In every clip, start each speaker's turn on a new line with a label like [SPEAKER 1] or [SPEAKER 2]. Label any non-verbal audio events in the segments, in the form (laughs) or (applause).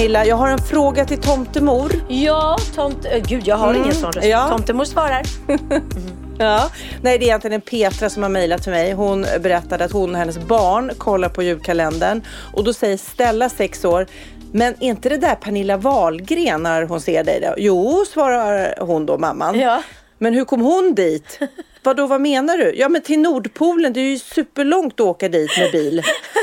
[SPEAKER 1] Pernilla, jag har en fråga till tomtemor.
[SPEAKER 2] Ja, tomt... äh, Gud, jag har ingen sån röst.
[SPEAKER 1] ja.
[SPEAKER 2] Tomtemor svarar. (laughs)
[SPEAKER 1] Ja. Nej, det är egentligen en Petra som har mejlat till mig. Hon berättade att hon och hennes barn kollar på julkalendern och då säger Stella, sex år, men är inte det där Pernilla Wahlgren när hon ser dig? Då? Jo, svarar hon då, mamman.
[SPEAKER 2] Ja.
[SPEAKER 1] Men hur kom hon dit? (laughs) Vadå, vad menar du? Ja, men till Nordpolen, det är ju superlångt att åka dit med bil.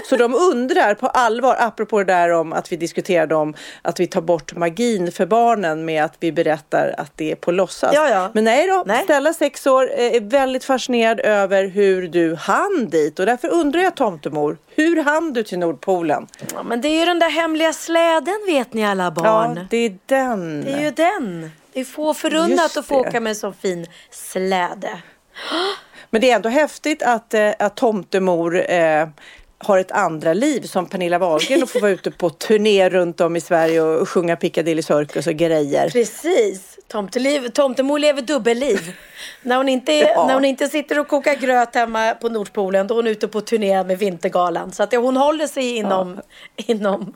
[SPEAKER 1] Så de undrar på allvar, apropå det där om att vi diskuterade om att vi tar bort magin för barnen med att vi berättar att det är på låtsas.
[SPEAKER 2] Ja, ja.
[SPEAKER 1] Men nej då,
[SPEAKER 2] Nej.
[SPEAKER 1] Stella sex år eh, är väldigt fascinerad över hur du hann dit och därför undrar jag tomtemor, hur hann du till Nordpolen?
[SPEAKER 2] Ja, men det är ju den där hemliga släden vet ni alla barn.
[SPEAKER 1] Ja, det är den.
[SPEAKER 2] Det är ju den. Det är få förunnat att få åka med en sån fin släde.
[SPEAKER 1] Men det är ändå häftigt att, eh, att tomtemor eh, har ett andra liv som Pernilla Wahlgren och får vara ute på turné runt om i Sverige och sjunga Piccadilly Circus och grejer.
[SPEAKER 2] Precis. Tomteliv, tomtemor lever dubbelliv när, hon inte,
[SPEAKER 1] Ja.
[SPEAKER 2] när hon inte sitter och kokar gröt hemma på Nordpolen då är hon ute på turné med Vintergalan. Så att hon håller sig inom, inom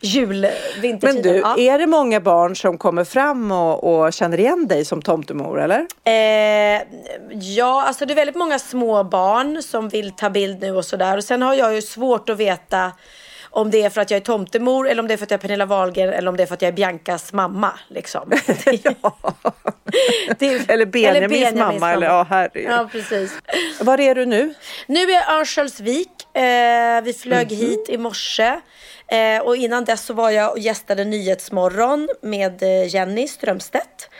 [SPEAKER 2] jul,
[SPEAKER 1] Men
[SPEAKER 2] vintertiden.
[SPEAKER 1] du,
[SPEAKER 2] ja.
[SPEAKER 1] är det många barn som kommer fram och, och känner igen dig som tomtemor eller?
[SPEAKER 2] Eh, ja, alltså det är väldigt många små barn som vill ta bild nu och sådär. Och sen har jag ju svårt att veta om det är för att jag är tomtemor eller om det är för att jag är Pernilla Wahlgren eller om det är för att jag är Biancas mamma. Liksom. (laughs) Det är-
[SPEAKER 1] Eller Benjamins mamma, eller- ja, herregud.
[SPEAKER 2] Ja, precis.
[SPEAKER 1] Var är du nu?
[SPEAKER 2] Nu är jag i Örnsköldsvik. Eh, vi flög
[SPEAKER 1] Mhm.
[SPEAKER 2] hit i morse. Eh, och innan dess så var jag och gästade Nyhetsmorgon med eh, Jenny Strömstedt.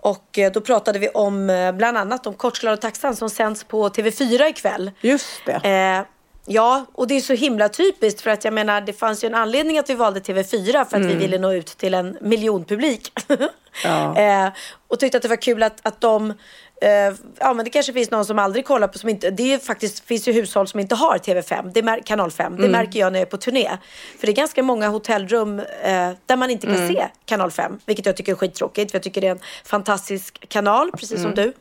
[SPEAKER 2] Och eh, då pratade vi om eh, bland annat om Kortslad och taxan som sänds på TV4 ikväll.
[SPEAKER 1] Just det.
[SPEAKER 2] Eh, ja, och det är så himla typiskt för att jag menar det fanns ju en anledning att vi valde TV4 för att
[SPEAKER 1] Mm.
[SPEAKER 2] vi ville nå ut till en miljonpublik. (laughs)
[SPEAKER 1] Ja.
[SPEAKER 2] eh, och tyckte att det var kul att, att de eh, ja men det kanske finns någon som aldrig kollar på som inte, det är faktiskt, finns ju hushåll som inte har TV5, det mär, kanal 5.
[SPEAKER 1] Mm.
[SPEAKER 2] Det märker jag när jag är på turné. För det är ganska många hotellrum eh, där man inte kan
[SPEAKER 1] Mm.
[SPEAKER 2] se kanal 5. Vilket jag tycker är skittråkigt för jag tycker det är en fantastisk kanal, precis
[SPEAKER 1] Mm.
[SPEAKER 2] som du.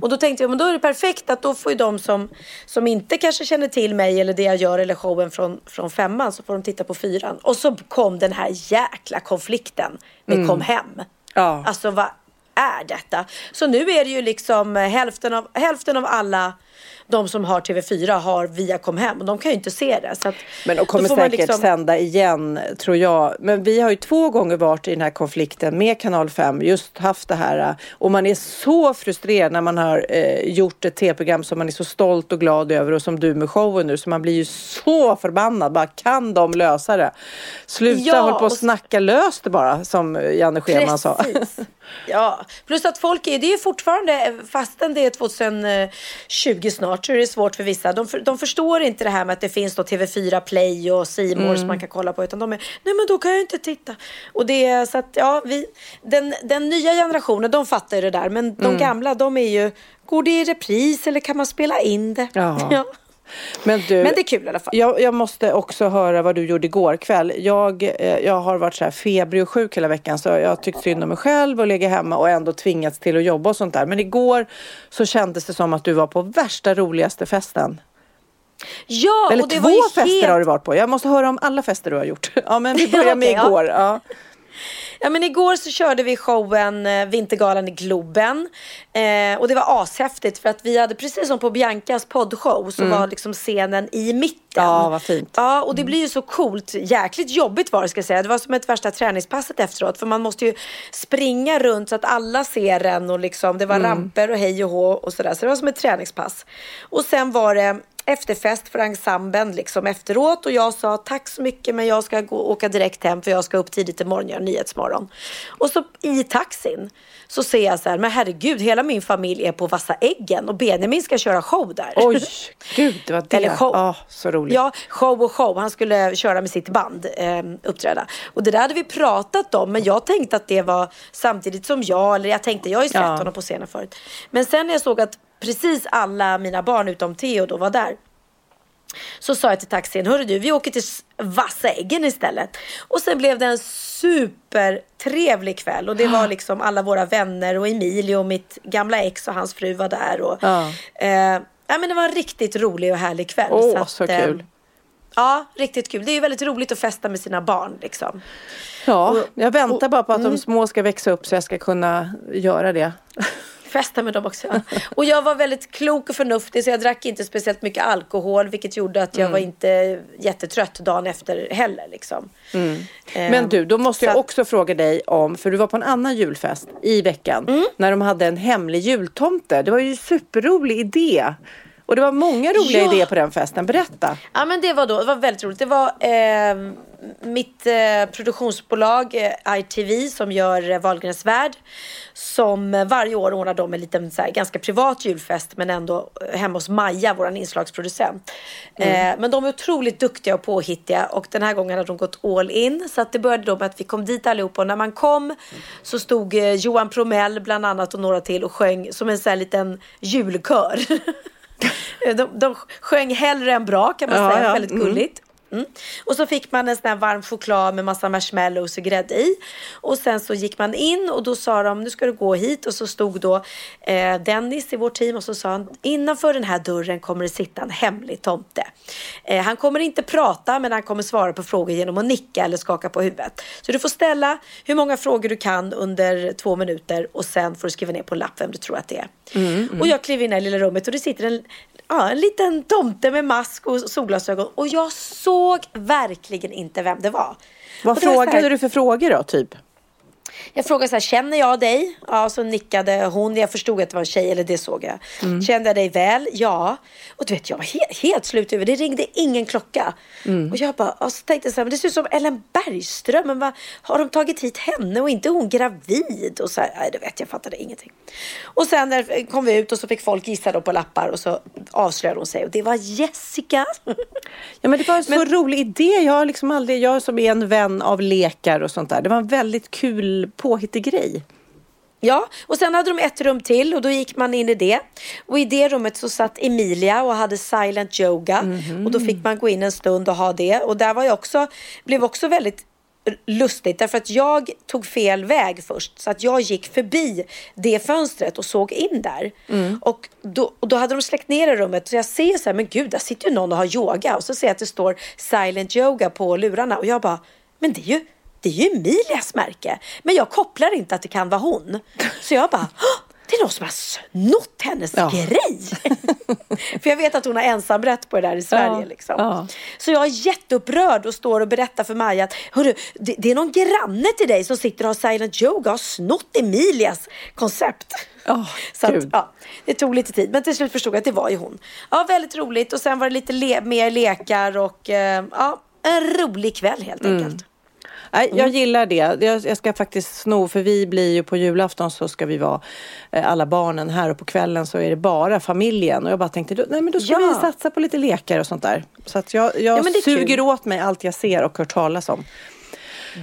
[SPEAKER 2] Och då tänkte jag, men då är det perfekt att då får ju de som, som inte kanske känner till mig eller det jag gör eller showen från, från femman så får de titta på fyran. Och så kom den här jäkla konflikten med Kom hem.
[SPEAKER 1] Mm. Ja.
[SPEAKER 2] Alltså vad är detta? Så nu är det ju liksom eh, hälften av, hälften av alla de som har TV4 har via Kom hem och de kan ju inte se det. Så att
[SPEAKER 1] Men och kommer säkert
[SPEAKER 2] liksom-
[SPEAKER 1] sända igen tror jag. Men vi har ju två gånger varit i den här konflikten med kanal 5. Just haft det här. Och man är så frustrerad när man har eh, gjort ett tv-program som man är så stolt och glad över. Och som du med showen nu. Så man blir ju så förbannad. Bara kan de lösa det? Sluta
[SPEAKER 2] Ja,
[SPEAKER 1] håll på och snacka lös det bara. Som Janne Scherman sa. (laughs)
[SPEAKER 2] Ja, plus att folk är, det är fortfarande, fastän det är 2020 snart, så är det svårt för vissa. De, för, de förstår inte det här med att det finns då TV4 Play och C More
[SPEAKER 1] Mm.
[SPEAKER 2] som man kan kolla på, utan de är, nej men då kan jag inte titta. Och det är så att, ja, vi, den, den nya generationen, de fattar ju det där, men
[SPEAKER 1] Mm.
[SPEAKER 2] de gamla, de är ju, går det i repris eller kan man spela in det?
[SPEAKER 1] Ja. (laughs) Men du,
[SPEAKER 2] Men det är kul i alla fall.
[SPEAKER 1] Jag, jag måste också höra vad du gjorde igår kväll. Jag, eh, jag har varit så här febrig och sjuk hela veckan så jag har tyckt synd om mig själv och legat hemma och ändå tvingats till att jobba och sånt där. Men igår så kändes det som att du var på värsta roligaste festen.
[SPEAKER 2] Ja,
[SPEAKER 1] Eller
[SPEAKER 2] och det
[SPEAKER 1] två
[SPEAKER 2] var ju
[SPEAKER 1] fester
[SPEAKER 2] helt...
[SPEAKER 1] har du varit på. Jag måste höra om alla fester du har gjort. (laughs) Ja men vi börjar med (laughs)
[SPEAKER 2] ja.
[SPEAKER 1] igår. Ja.
[SPEAKER 2] Ja, men igår så körde vi showen eh, Vintergalan i Globen. Eh, och det var ashäftigt för att vi hade precis som på Biancas poddshow så var liksom scenen i mitten.
[SPEAKER 1] Ja, vad fint.
[SPEAKER 2] Ja, och det blir ju så coolt. Jäkligt jobbigt var det ska jag säga. Det var som ett värsta träningspasset efteråt. För man måste ju springa runt så att alla ser en och liksom det var ramper och hej och hå och sådär. Så det var som ett träningspass. Och sen var det efterfest för ensemblen liksom efteråt och jag sa tack så mycket men jag ska gå, åka direkt hem för jag ska upp tidigt imorgon göra Nyhetsmorgon. Och så i taxin så ser jag så här, men herregud hela min familj är på Vassa äggen och Benjamin ska köra show där.
[SPEAKER 1] Oj, gud det var (laughs) det.
[SPEAKER 2] Eller show.
[SPEAKER 1] Ja, så roligt.
[SPEAKER 2] Ja, show och show. Han skulle köra med sitt band, eh, uppträda. Och det där hade vi pratat om, men jag tänkte att det var samtidigt som jag, eller jag tänkte, jag har ju sett
[SPEAKER 1] Ja.
[SPEAKER 2] honom på scenen förut. Men sen när jag såg att precis alla mina barn utom Theo då var där. Så sa jag till taxin, hörru du, vi åker till Vassa äggen istället. Och sen blev det en supertrevlig kväll. Och det var liksom alla våra vänner och Emilio och mitt gamla ex och hans fru var där. Och,
[SPEAKER 1] Ja.
[SPEAKER 2] eh, ja, men det var en riktigt rolig och härlig kväll.
[SPEAKER 1] Åh,
[SPEAKER 2] att,
[SPEAKER 1] så
[SPEAKER 2] eh,
[SPEAKER 1] kul.
[SPEAKER 2] Ja, riktigt kul. Det är ju väldigt roligt att festa med sina barn liksom.
[SPEAKER 1] Ja, jag väntar bara på att
[SPEAKER 2] mm.
[SPEAKER 1] de små ska växa upp så jag ska kunna göra det.
[SPEAKER 2] Festa med dem också. Och jag var väldigt klok och förnuftig så jag drack inte speciellt mycket alkohol vilket gjorde att
[SPEAKER 1] Mm.
[SPEAKER 2] jag var inte jättetrött dagen efter heller. Liksom.
[SPEAKER 1] Mm.
[SPEAKER 2] Eh,
[SPEAKER 1] Men du, då måste jag
[SPEAKER 2] så-
[SPEAKER 1] också fråga dig om, för du var på en annan julfest i veckan
[SPEAKER 2] Mm.
[SPEAKER 1] när de hade en hemlig jultomte. Det var ju en superrolig idé. Och det var många roliga
[SPEAKER 2] Ja.
[SPEAKER 1] idéer på den festen. Berätta.
[SPEAKER 2] Ja men det var då, det var väldigt roligt. Det var eh, mitt eh, produktionsbolag eh, ITV som gör eh, Wahlgrens värld. Som eh, varje år ordnar de en liten så här, ganska privat julfest men ändå eh, hemma hos Maja, vår inslagsproducent. Eh, men de är otroligt duktiga och påhittiga och den här gången hade de gått all in. Så att det började då med att vi kom dit allihopa och när man kom så stod Johan Promell bland annat och några till och sjöng som en så här liten julkör. (laughs) de, de sjöng hellre än bra kan man
[SPEAKER 1] Ja,
[SPEAKER 2] säga,
[SPEAKER 1] ja.
[SPEAKER 2] väldigt gulligt. Mm. Och så fick man en sån här varm choklad med massa marshmallows och grädde i. Och sen så gick man in och då sa de nu ska du gå hit och så stod då eh, Dennis i vårt team och så sa han innanför den här dörren kommer det sitta en hemlig tomte. Eh, han kommer inte prata men han kommer svara på frågor genom att nicka eller skaka på huvudet. Så du får ställa hur många frågor du kan under två minuter och sen får du skriva ner på en lapp vem du tror att det är. Och jag klev in i det lilla rummet och det sitter en, ja, en liten tomte med mask och solglasögon och jag såg verkligen inte vem det var.
[SPEAKER 1] Vad
[SPEAKER 2] Och det var så här-
[SPEAKER 1] frågade du för frågor då, typ?
[SPEAKER 2] Jag frågade så här, känner jag dig? Ja, så nickade hon. Jag förstod att det var en tjej, eller det såg jag.
[SPEAKER 1] Mm.
[SPEAKER 2] Kände jag dig väl? Ja. Och du vet, jag var helt, helt slut över. Det ringde ingen klocka.
[SPEAKER 1] Mm.
[SPEAKER 2] Och jag bara, och så tänkte så här, men det ser ut som Ellen Bergström. Men vad, har de tagit hit henne och inte hon gravid? Och så här, nej, det vet jag, fattade ingenting. Och sen där kom vi ut och så fick folk gissa då på lappar och så avslöjade hon sig. Och det var Jessica. (laughs)
[SPEAKER 1] Ja, men det var en så rolig idé. Jag har liksom aldrig, jag som är en vän av lekar och sånt där. Det var en väldigt kul påhittig grej.
[SPEAKER 2] Ja, och sen hade de ett rum till och då gick man in i det. Och i det rummet så satt Emilia och hade silent yoga. Och då fick man gå in en stund och ha det. Och där var jag också, blev också väldigt lustigt därför att jag tog fel väg först så att jag gick förbi det fönstret och såg in där och, då, och då hade de släckt ner i rummet så jag ser så här men gud där sitter ju någon och har yoga och så ser jag att det står silent yoga på lurarna och jag bara men det är ju det är ju Emilias märke. Men jag kopplar inte att det kan vara hon. Så jag bara, "Åh, det är någon som har snott hennes
[SPEAKER 1] Ja.
[SPEAKER 2] grej. (laughs) För jag vet att hon har ensamrätt på det där i Sverige.
[SPEAKER 1] Ja,
[SPEAKER 2] Liksom.
[SPEAKER 1] ja.
[SPEAKER 2] Så jag är jätteupprörd och står och berättar för Maja att Hörru, det, det är någon granne till dig som sitter och har silent yoga och har snott Emilias koncept.
[SPEAKER 1] Åh, (laughs)
[SPEAKER 2] Så att, ja, det tog lite tid, men till slut förstod jag att det var ju hon. Ja, väldigt roligt och sen var det lite le- mer lekar och eh, ja, en rolig kväll helt
[SPEAKER 1] Mm.
[SPEAKER 2] enkelt.
[SPEAKER 1] Nej,
[SPEAKER 2] Mm.
[SPEAKER 1] jag gillar det. Jag, ska faktiskt sno, för vi blir ju på julafton så ska vi vara eh, alla barnen här och på kvällen så är det bara familjen. Och jag bara tänkte, då, nej men då ska
[SPEAKER 2] Ja.
[SPEAKER 1] vi satsa på lite lekar och sånt där. Så att jag, jag
[SPEAKER 2] Ja,
[SPEAKER 1] suger
[SPEAKER 2] kul.
[SPEAKER 1] åt mig allt jag ser och hört talas om.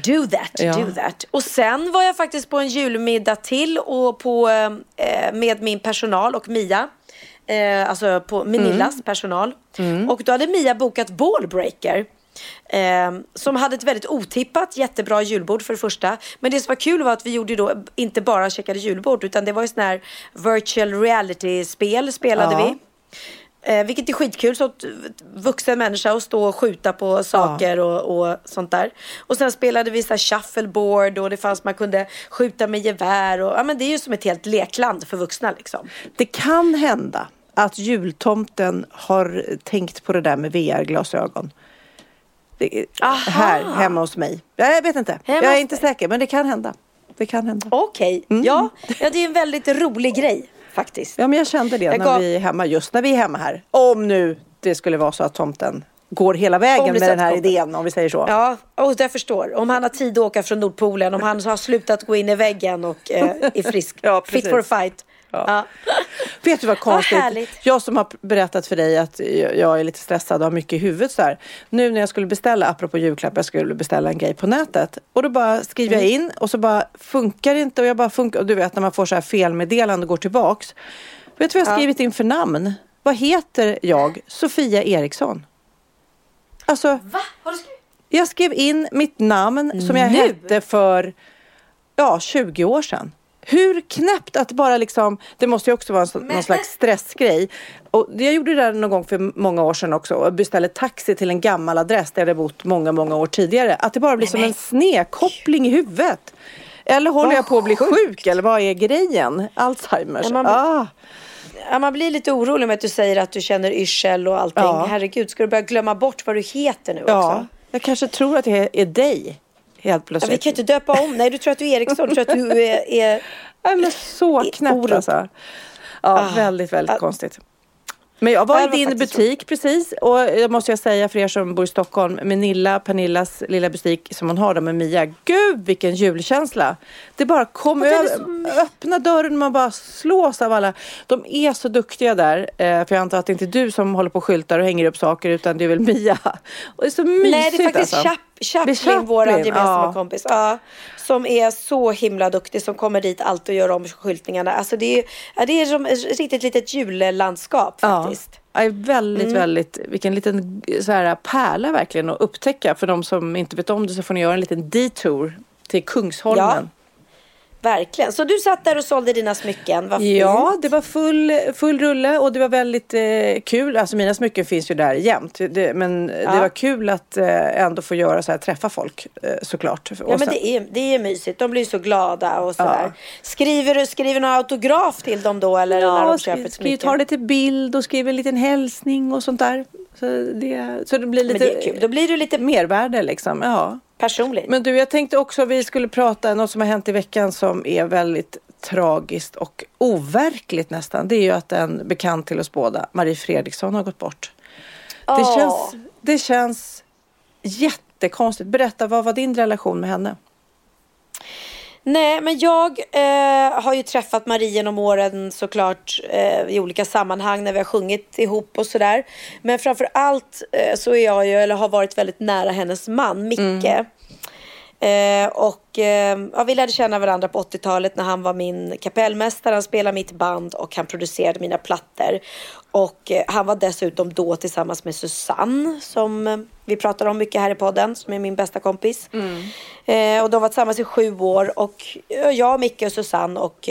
[SPEAKER 2] Do that,
[SPEAKER 1] Ja.
[SPEAKER 2] do that. Och sen var jag faktiskt på en julmiddag till och på, eh, med min personal och Mia. Eh, alltså på Minillas
[SPEAKER 1] Mm.
[SPEAKER 2] personal. Och då hade Mia bokat Ballbreaker. Eh, som hade ett väldigt otippat jättebra julbord för det första. Men det som var kul var att vi gjorde då inte bara checkade julbord utan det var ju sån här virtual reality spel spelade
[SPEAKER 1] Ja.
[SPEAKER 2] vi. Eh, vilket är skitkul som t- vuxen människa att stå och skjuta på saker och, och sånt där. Och sen spelade vi så här shuffleboard och det fanns man kunde skjuta med gevär. Och, ja, men det är ju som ett helt lekland för vuxna liksom.
[SPEAKER 1] Det kan hända att jultomten har tänkt på det där med VR-glasögon. Det. Här hemma hos mig. Jag vet inte.
[SPEAKER 2] Hemma
[SPEAKER 1] jag är inte säker men det kan hända. Det kan hända.
[SPEAKER 2] Okej, ja, ja det är en väldigt rolig grej faktiskt.
[SPEAKER 1] Ja men jag kände det
[SPEAKER 2] Jag
[SPEAKER 1] när
[SPEAKER 2] gav-
[SPEAKER 1] vi är hemma. Just när vi är hemma här. Om nu det skulle vara så att tomten går hela vägen med den här
[SPEAKER 2] tomten-
[SPEAKER 1] idén om vi säger så.
[SPEAKER 2] Ja, och jag förstår. Om han har tid att åka från Nordpolen, om han har slutat gå in i väggen och eh, är frisk. (laughs)
[SPEAKER 1] Ja,
[SPEAKER 2] Fit for a fight.
[SPEAKER 1] Ja. Vet du vad konstigt?
[SPEAKER 2] härligt.
[SPEAKER 1] jag som har berättat för dig att jag jag är lite stressad och har mycket i huvudet så här. Nu när jag skulle beställa, apropå julklapp, jag skulle beställa en grej på nätet. Och då bara skriver jag
[SPEAKER 2] Mm.
[SPEAKER 1] in och så bara funkar det inte och jag bara funkar. Och du vet när man får så här felmeddelande och går tillbaks. Vet du vad jag har skrivit in för namn? Vad heter jag? Sofia Eriksson. Alltså,
[SPEAKER 2] Va? Har du skrivit?
[SPEAKER 1] jag skrev in mitt namn som jag
[SPEAKER 2] Nu?
[SPEAKER 1] hette för ja, 20 år sedan. Hur knäppt att bara liksom, det måste ju också vara en, någon slags stressgrej. Och jag gjorde det där någon gång för många år sedan också och beställde taxi till en gammal adress där jag hade bott många, många år tidigare. Att det bara blir som en snedkoppling i huvudet. Eller håller jag på att bli sjuk eller vad är grejen? Alzheimers?
[SPEAKER 2] Ja, man-
[SPEAKER 1] ah.
[SPEAKER 2] Ja, man blir lite orolig med att du säger att du känner yrsel och allting.
[SPEAKER 1] Ja.
[SPEAKER 2] Herregud, ska du börja glömma bort vad du heter nu
[SPEAKER 1] Ja,
[SPEAKER 2] också?
[SPEAKER 1] jag kanske tror att det är dig helt
[SPEAKER 2] Ja,
[SPEAKER 1] plötsligt.
[SPEAKER 2] vi kan ju inte döpa om. Nej, du tror att du är Eriksson. Du tror att du är... är... (laughs)
[SPEAKER 1] Nej, men så knäppt alltså. Ja,
[SPEAKER 2] Ah.
[SPEAKER 1] väldigt, väldigt
[SPEAKER 2] Ah.
[SPEAKER 1] konstigt. Men jag var
[SPEAKER 2] Ja,
[SPEAKER 1] i
[SPEAKER 2] var
[SPEAKER 1] din butik precis och jag måste jag säga för er som bor i Stockholm med Nilla, Pernillas lilla butik som hon har där med Mia. Gud vilken julkänsla! Det bara
[SPEAKER 2] är
[SPEAKER 1] över, öppna dörren och man bara slås av alla. De är så duktiga där eh, för jag antar att det inte är du som håller på och skyltar och hänger upp saker utan det är väl Mia. (laughs) Och det är så mysigt
[SPEAKER 2] Nej, det är faktiskt
[SPEAKER 1] alltså.
[SPEAKER 2] Chap- Chaplin,
[SPEAKER 1] Chaplin,
[SPEAKER 2] våran gemensamma
[SPEAKER 1] ja.
[SPEAKER 2] kompis. Ja, som är så himla duktig, som kommer dit alltid och gör om skyltningarna. Alltså det är, ja, det är som ett riktigt litet jullandskap faktiskt.
[SPEAKER 1] Ja, väldigt,
[SPEAKER 2] Mm.
[SPEAKER 1] väldigt, vilken liten så här, pärla verkligen att upptäcka. För de som inte vet om det så får ni göra en liten detour till Kungsholmen.
[SPEAKER 2] Verkligen. Så du satt där och sålde dina smycken. Vad
[SPEAKER 1] Ja,
[SPEAKER 2] fint.
[SPEAKER 1] det var full, full rulle och det var väldigt eh, kul. Alltså mina smycken finns ju där jämt. Det, men det var kul att eh, ändå få göra så här, träffa folk eh, såklart.
[SPEAKER 2] Ja, men det är, det är mysigt. De blir så glada och sådär.
[SPEAKER 1] Ja.
[SPEAKER 2] Skriver du skriver någon autograf till dem då eller när
[SPEAKER 1] Ja,
[SPEAKER 2] de
[SPEAKER 1] skri-
[SPEAKER 2] köper ett
[SPEAKER 1] skriv,
[SPEAKER 2] smycke?
[SPEAKER 1] ta lite bild och skriv en liten hälsning och sånt där. Så det, så det blir lite
[SPEAKER 2] Men det är kul. Då blir du lite
[SPEAKER 1] mervärde liksom. Ja.
[SPEAKER 2] Personlig.
[SPEAKER 1] Men du, jag tänkte också vi skulle prata något som har hänt i veckan som är väldigt tragiskt och overkligt nästan. Det är ju att en bekant till oss båda, Marie Fredriksson, har gått bort. Det,
[SPEAKER 2] Åh.
[SPEAKER 1] känns, det känns jättekonstigt. Berätta, vad var din relation med henne?
[SPEAKER 2] Nej, men jag eh, har ju träffat Marie genom åren såklart eh, i olika sammanhang när vi har sjungit ihop och sådär. Men framför allt eh, så är jag ju, eller har varit väldigt nära hennes man, Micke. Mm. Eh, och eh, ja, vi lärde känna varandra på 80-talet när han var min kapellmästare, han spelade mitt band och han producerade mina plattor. Och eh, han var dessutom då tillsammans med Susanne som vi pratar om mycket här i podden, som är min bästa kompis. Eh, och de var tillsammans i sju år och jag, Micke och Susanne och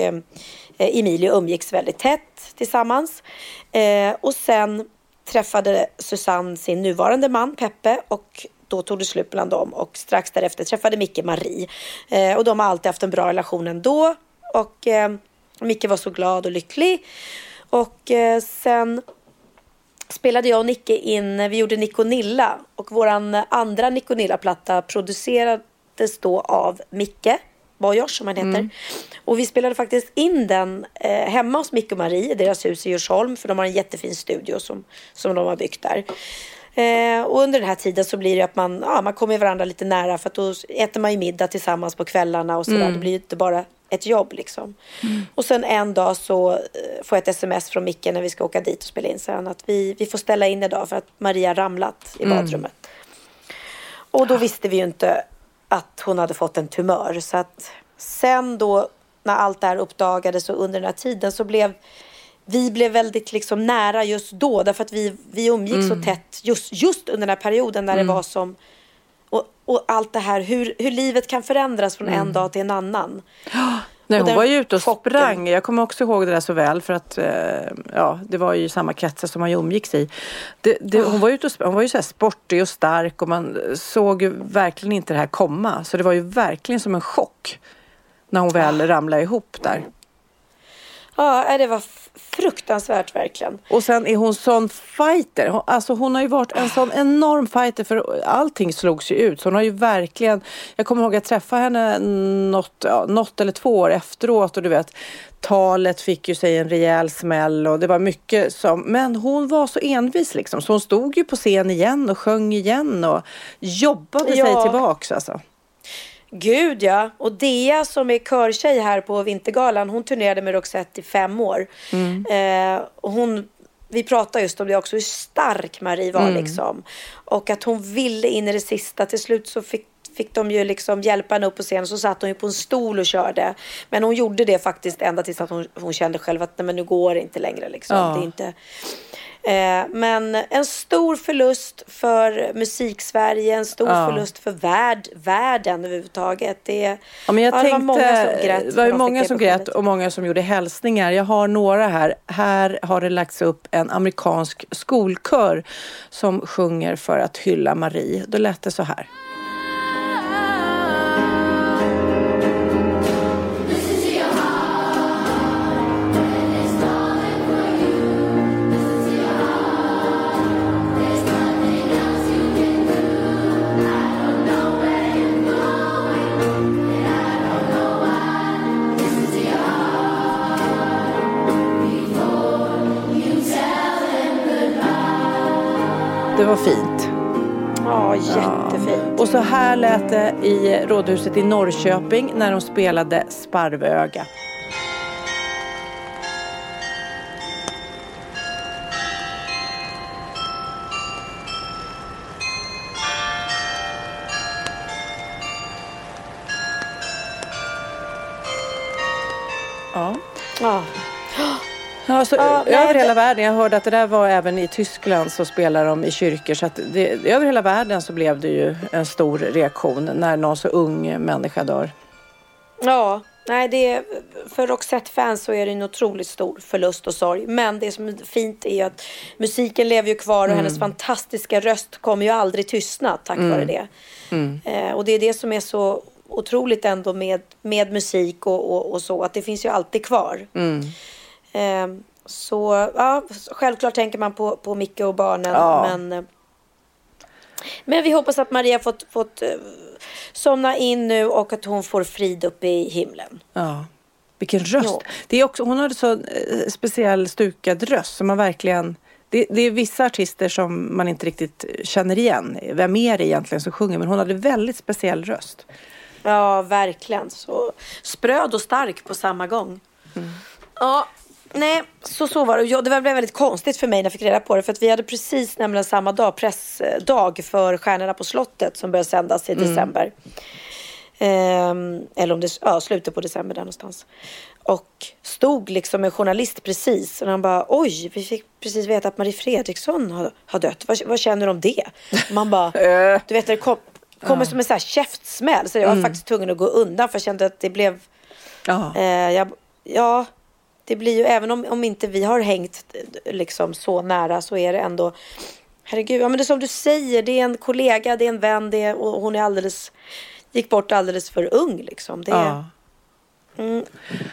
[SPEAKER 2] Emilie umgicks väldigt tätt tillsammans. Och sen träffade Susanne sin nuvarande man Peppe och då tog det slut mellan dem och strax därefter träffade Micke Marie. Eh, och de har alltid haft en bra relation ändå. Och eh, Micke var så glad och lycklig. Och eh, sen spelade jag och Nicke in, vi gjorde Niconilla och våran andra Niconilla-platta producerades då av Micke Bojors som han heter. Och vi spelade faktiskt in den eh, hemma hos Micke och Marie i deras hus i Djursholm för de har en jättefin studio som, som de har byggt där. Eh, och under den här tiden så blir det att man, ja, man kommer varandra lite nära för att då äter man ju middag tillsammans på kvällarna och sådär. Det blir ju inte bara ett jobb liksom. Och sen en dag så eh, får jag ett sms från Micke när vi ska åka dit och spela in. Så han att vi, vi får ställa in idag för att Maria ramlat i badrummet. Och då visste vi ju inte att hon hade fått en tumör. Så att sen då när allt det här uppdagades och under den här tiden så blev vi blev väldigt liksom nära just då därför att vi, vi umgick så tätt just, just under den här perioden när det var som och, och allt det här hur, hur livet kan förändras från en dag till en annan.
[SPEAKER 1] Nej, hon var ju ute och
[SPEAKER 2] chocken.
[SPEAKER 1] sprang. Jag kommer också ihåg det där så väl för att eh, ja, det var ju samma kretsar som man ju umgicks i. Det, det, hon var ju ute och. Hon var ju så här sportig och stark och man såg ju verkligen inte det här komma. Så det var ju verkligen som en chock när hon väl ramlade ihop där.
[SPEAKER 2] Ja, det var fruktansvärt verkligen.
[SPEAKER 1] Och sen är hon sån fighter. Alltså hon har ju varit en sån enorm fighter för allting slogs ju ut. Så hon har ju verkligen, jag kommer ihåg att jag träffade henne något, ja, något eller två år efteråt och du vet talet fick ju sig en rejäl smäll och det var mycket som, men hon var så envis liksom. Så hon stod ju på scen igen och sjöng igen och jobbade sig
[SPEAKER 2] Ja.
[SPEAKER 1] tillbaks alltså.
[SPEAKER 2] Gud ja. Och Dea som är körtjej här på Vintergalan, hon turnerade med Roxette i fem år. Eh, och hon, vi pratade just om det också, hur stark Marie var liksom. Och att hon ville in i det sista. Till slut så fick fick de ju liksom hjälpa henne upp på scenen så satt hon ju på en stol och körde. Men hon gjorde det faktiskt ända tills att hon, hon kände själv att nej, men nu går det inte längre. Liksom.
[SPEAKER 1] Ja.
[SPEAKER 2] Det är inte... Eh, men en stor förlust för musiksverige, en stor
[SPEAKER 1] Ja.
[SPEAKER 2] förlust för värld, världen överhuvudtaget. Det,
[SPEAKER 1] Ja, men jag
[SPEAKER 2] ja,
[SPEAKER 1] tänkte,
[SPEAKER 2] det var många som grät.
[SPEAKER 1] det var många som grät och många som gjorde hälsningar. Jag har några här. Här har det lagts upp en amerikansk skolkör som sjunger för att hylla Marie. Då lät det så här. Det var fint.
[SPEAKER 2] Ja, jättefint.
[SPEAKER 1] Och så här lät det i Rådhuset i Norrköping när de spelade Sparvöga. Ja, så
[SPEAKER 2] Ja, nej,
[SPEAKER 1] över
[SPEAKER 2] det-
[SPEAKER 1] hela världen. Jag hörde att det där var även i Tyskland så spelar de i kyrkor. Så att det, över hela världen så blev det ju en stor reaktion när någon så ung människa dör.
[SPEAKER 2] Ja, nej, det, för Roxette-fans så är det en otroligt stor förlust och sorg. Men det som är fint är att musiken lever ju kvar och hennes fantastiska röst kommer ju aldrig tystna tack vare det. Eh, och det är det som är så otroligt ändå med, med musik och, och, och så, att det finns ju alltid kvar. Eh, så ja, självklart tänker man på, på Micke och barnen.
[SPEAKER 1] Ja.
[SPEAKER 2] Men, eh, men vi hoppas att Maria fått, fått eh, somna in nu och att hon får frid uppe i himlen.
[SPEAKER 1] Ja. Vilken röst.
[SPEAKER 2] Ja.
[SPEAKER 1] Det är också, hon hade så eh, speciell stukad röst som man verkligen... Det, det är vissa artister som man inte riktigt känner igen. Vem är det egentligen som sjunger? Men hon hade väldigt speciell röst.
[SPEAKER 2] Ja, verkligen. Så spröd och stark på samma gång. Ja, nej, så så var det. Ja, det blev väldigt konstigt för mig när jag fick reda på det. För att vi hade precis nämligen samma dag, pressdag för Stjärnorna på slottet som började sändas i december. Ehm, eller om det ja, slutet på december där någonstans. Och stod liksom en journalist precis och han bara oj, vi fick precis veta att Marie Fredriksson har, har dött. Vad, vad känner du om det? Man bara, (laughs) du vet det kom, kommer som en sån här käftsmäll. Så jag var faktiskt tvungen att gå undan för jag kände att det blev. Eh, jag, ja, det blir ju även om, om inte vi har hängt liksom så nära så är det ändå Herregud, ja, men det är som du säger, det är en kollega, det är en vän, det är, och hon är alldeles gick bort alldeles för ung liksom. Det,
[SPEAKER 1] Ja.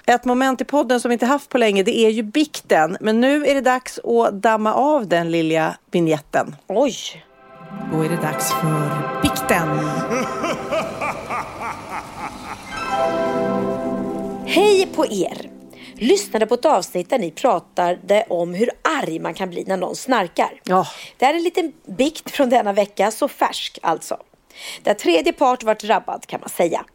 [SPEAKER 1] Ett moment i podden som vi inte haft på länge det är ju bikten. Men nu är det dags att damma av den lilla vignetten.
[SPEAKER 2] Oj!
[SPEAKER 3] Då är det dags för bikten.
[SPEAKER 2] Hej på er! Lyssnade på ett avsnitt där ni pratade om hur arg man kan bli när någon snarkar.
[SPEAKER 1] Ja.
[SPEAKER 2] Det här är en liten bikt från denna vecka, så färsk alltså. Där tredje part varit drabbad kan man säga.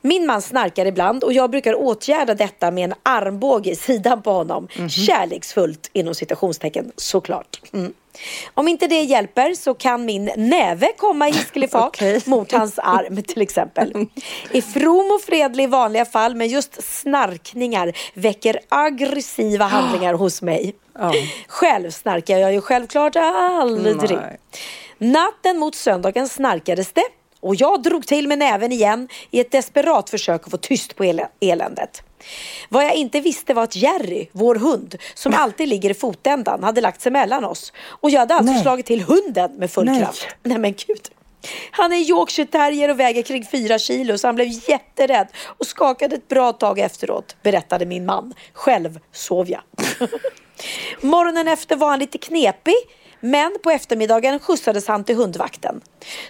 [SPEAKER 2] Min man snarkar ibland och jag brukar åtgärda detta med en armbåge i sidan på honom. Kärleksfullt inom citationstecken såklart. Mm. Om inte det hjälper så kan min näve komma i (laughs) hiskelig fart
[SPEAKER 1] Okej.
[SPEAKER 2] mot hans arm till exempel. Är from och fredlig i vanliga fall men just snarkningar väcker aggressiva handlingar hos mig.
[SPEAKER 1] Ja.
[SPEAKER 2] Själv snarkar jag ju självklart aldrig.
[SPEAKER 1] Nej.
[SPEAKER 2] Natten mot söndagen snarkades det Och jag drog till med näven igen i ett desperat försök att få tyst på el eländet. Vad jag inte visste var att Jerry, vår hund, som alltid ligger i fotändan, hade lagt sig mellan oss. Och jag hade alltså
[SPEAKER 1] Nej.
[SPEAKER 2] slagit till hunden med full
[SPEAKER 1] Nej.
[SPEAKER 2] kraft. Nej men gud. Han är Yorkshire terrier och väger kring fyra kilo så han blev jätterädd och skakade ett bra tag efteråt, berättade min man. Själv sov jag. (laughs) Morgonen efter var han lite knepig men på eftermiddagen skjutsades han till hundvakten.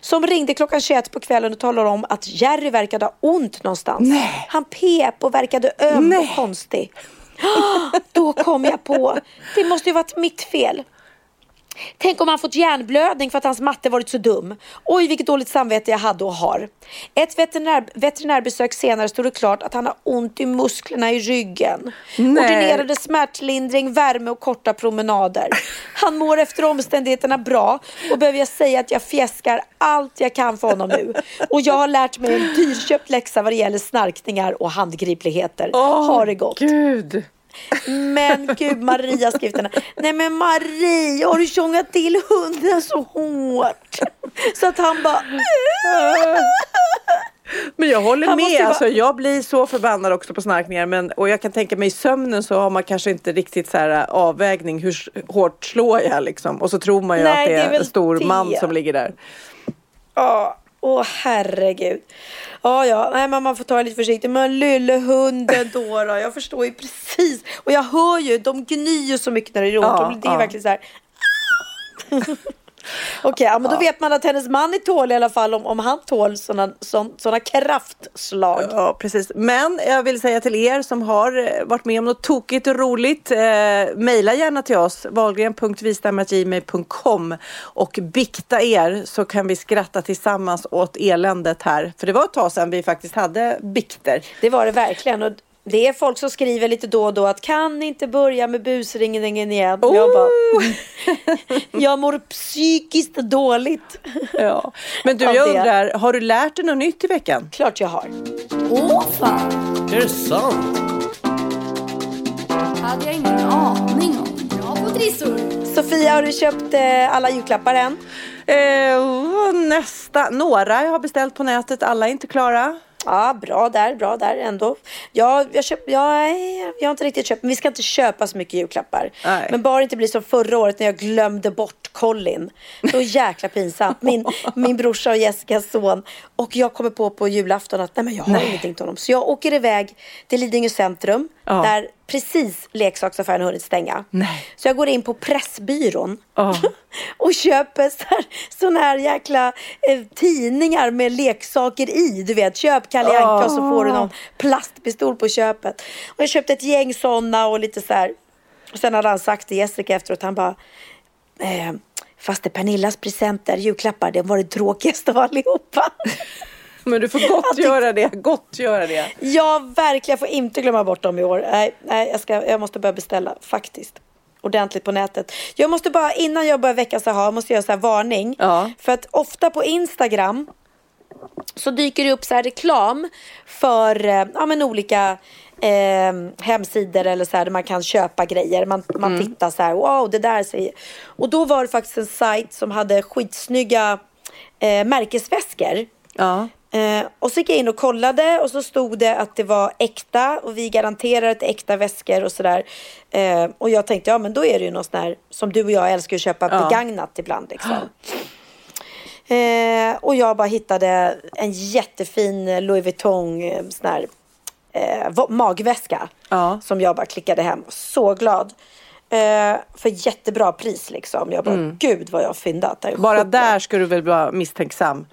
[SPEAKER 2] Som ringde klockan 21 på kvällen och talade om att Jerry verkade ha ont någonstans.
[SPEAKER 1] Nej.
[SPEAKER 2] Han pep och verkade öm
[SPEAKER 1] Nej.
[SPEAKER 2] och konstig. (gasps) Då kom jag på, det måste ju varit mitt fel. Tänk om han fått hjärnblödning för att hans matte varit så dum. Oj, vilket dåligt samvete jag hade och har. Ett veterinär, veterinärbesök senare stod det klart att han har ont i musklerna i ryggen.
[SPEAKER 1] Nej.
[SPEAKER 2] Ordinerade smärtlindring, värme och korta promenader. Han mår efter omständigheterna bra och behöver jag säga att jag fjäskar allt jag kan för honom nu. Och jag har lärt mig en dyrköpt läxa vad det gäller snarkningar och handgripligheter. ha det gott.
[SPEAKER 1] Gud.
[SPEAKER 2] Men gud, Maria skrivit den här. Nej men Marie, har du tjongat till hunden så hårt? Så att han bara...
[SPEAKER 1] Men jag håller med.
[SPEAKER 2] ju vara-
[SPEAKER 1] Alltså, jag blir så förbannad också på snarkningar. Men, och jag kan tänka mig i sömnen så har man kanske inte riktigt så här äh, avvägning. Hur hårt slår jag liksom? Och så tror man ju
[SPEAKER 2] Nej,
[SPEAKER 1] att det
[SPEAKER 2] det är
[SPEAKER 1] är
[SPEAKER 2] väl
[SPEAKER 1] en stor
[SPEAKER 2] det.
[SPEAKER 1] man som ligger där.
[SPEAKER 2] Ja, åh herregud. Ja, ja, nej man får ta det lite försiktigt. Men lille hunden då, då, jag förstår ju precis. Och jag hör ju, de gnyr så mycket när det är ont.
[SPEAKER 1] Ja,
[SPEAKER 2] det är
[SPEAKER 1] ja.
[SPEAKER 2] verkligen så här. Okej, ja, men då vet man att hennes man är tålig i alla fall om, om han tål sådana sån, såna kraftslag.
[SPEAKER 1] Ja, precis. Men jag vill säga till er som har eh, varit med om något tokigt och roligt. Eh, Mejla gärna till oss, wahlgren.vistam.gmail.com och bikta er så kan vi skratta tillsammans åt eländet här. För det var ett tag sedan vi faktiskt hade bikter.
[SPEAKER 2] Det var det verkligen. Och det är folk som skriver lite då och då att kan ni inte börja med busringningen igen? Och Jag, bara,
[SPEAKER 1] Oh! (laughs)
[SPEAKER 2] jag mår psykiskt dåligt. (laughs)
[SPEAKER 1] Ja. Men du, jag
[SPEAKER 2] det.
[SPEAKER 1] undrar, har du lärt dig något nytt i veckan?
[SPEAKER 2] Klart jag har.
[SPEAKER 4] Åh fan!
[SPEAKER 5] Är det sant?
[SPEAKER 4] hade jag ingen aning om. Bra på trissor.
[SPEAKER 2] Sofia, har du köpt eh, alla julklappar än?
[SPEAKER 1] Eh, nästa, några jag har beställt på nätet, alla är inte klara.
[SPEAKER 2] Ja, bra där, bra där ändå. Ja, jag, köp, jag, jag har inte riktigt köpt, men vi ska inte köpa så mycket julklappar.
[SPEAKER 1] Nej.
[SPEAKER 2] Men bara inte bli som förra året när jag glömde bort Colin. Så jäkla pinsamt. Min, (laughs) min brorsa och Jessicas son. Och jag kommer på på julafton att nej, men jag har ingenting till honom. Så jag åker iväg till Lidingö centrum.
[SPEAKER 1] Ja.
[SPEAKER 2] Där precis leksaksaffären hunnit stänga.
[SPEAKER 1] Nej.
[SPEAKER 2] Så jag går in på Pressbyrån.
[SPEAKER 1] Ja. (laughs)
[SPEAKER 2] och köper så här, jäkla eh, tidningar med leksaker i. Du vet, köp Kalle Anka och så får du någon plastpistol på köpet. Och jag köpte ett gäng sådana och lite så här. Och sen hade han sagt till Jessica efteråt, han bara eh, är Pernillas presenter, julklappar, det var det tråkigaste av allihopa. (laughs)
[SPEAKER 1] Men du får (laughs) gott göra det, gott göra det.
[SPEAKER 2] Ja, verkligen. Jag får inte glömma bort dem i år. Nej, nej jag, ska, jag måste börja beställa faktiskt. Ordentligt på nätet. Jag måste bara, innan jag börjar veckans aha, måste jag göra så här varning.
[SPEAKER 1] Ja.
[SPEAKER 2] För att ofta på Instagram så dyker det upp så här reklam för eh, ja, men olika eh, hemsidor eller så här där man kan köpa grejer. Man, man tittar så här, wow, det där säger... Och då var det faktiskt en sajt som hade skitsnygga eh, märkesväskor.
[SPEAKER 1] Ja.
[SPEAKER 2] Eh, och så gick jag in och kollade och så stod det att det var äkta och vi garanterar att det är äkta väskor och sådär. Eh, och jag tänkte, ja men då är det ju något sånt här som du och jag älskar att köpa
[SPEAKER 1] Ja.
[SPEAKER 2] begagnat ibland liksom. Eh, och jag bara hittade en jättefin Louis Vuitton eh, sån här, eh, magväska.
[SPEAKER 1] Ja.
[SPEAKER 2] Som jag bara klickade hem. Så glad. Eh, för jättebra pris liksom. Jag bara, gud vad jag har fyndat.
[SPEAKER 1] Mm. Bara
[SPEAKER 2] sjukt.
[SPEAKER 1] där ska du väl vara misstänksam.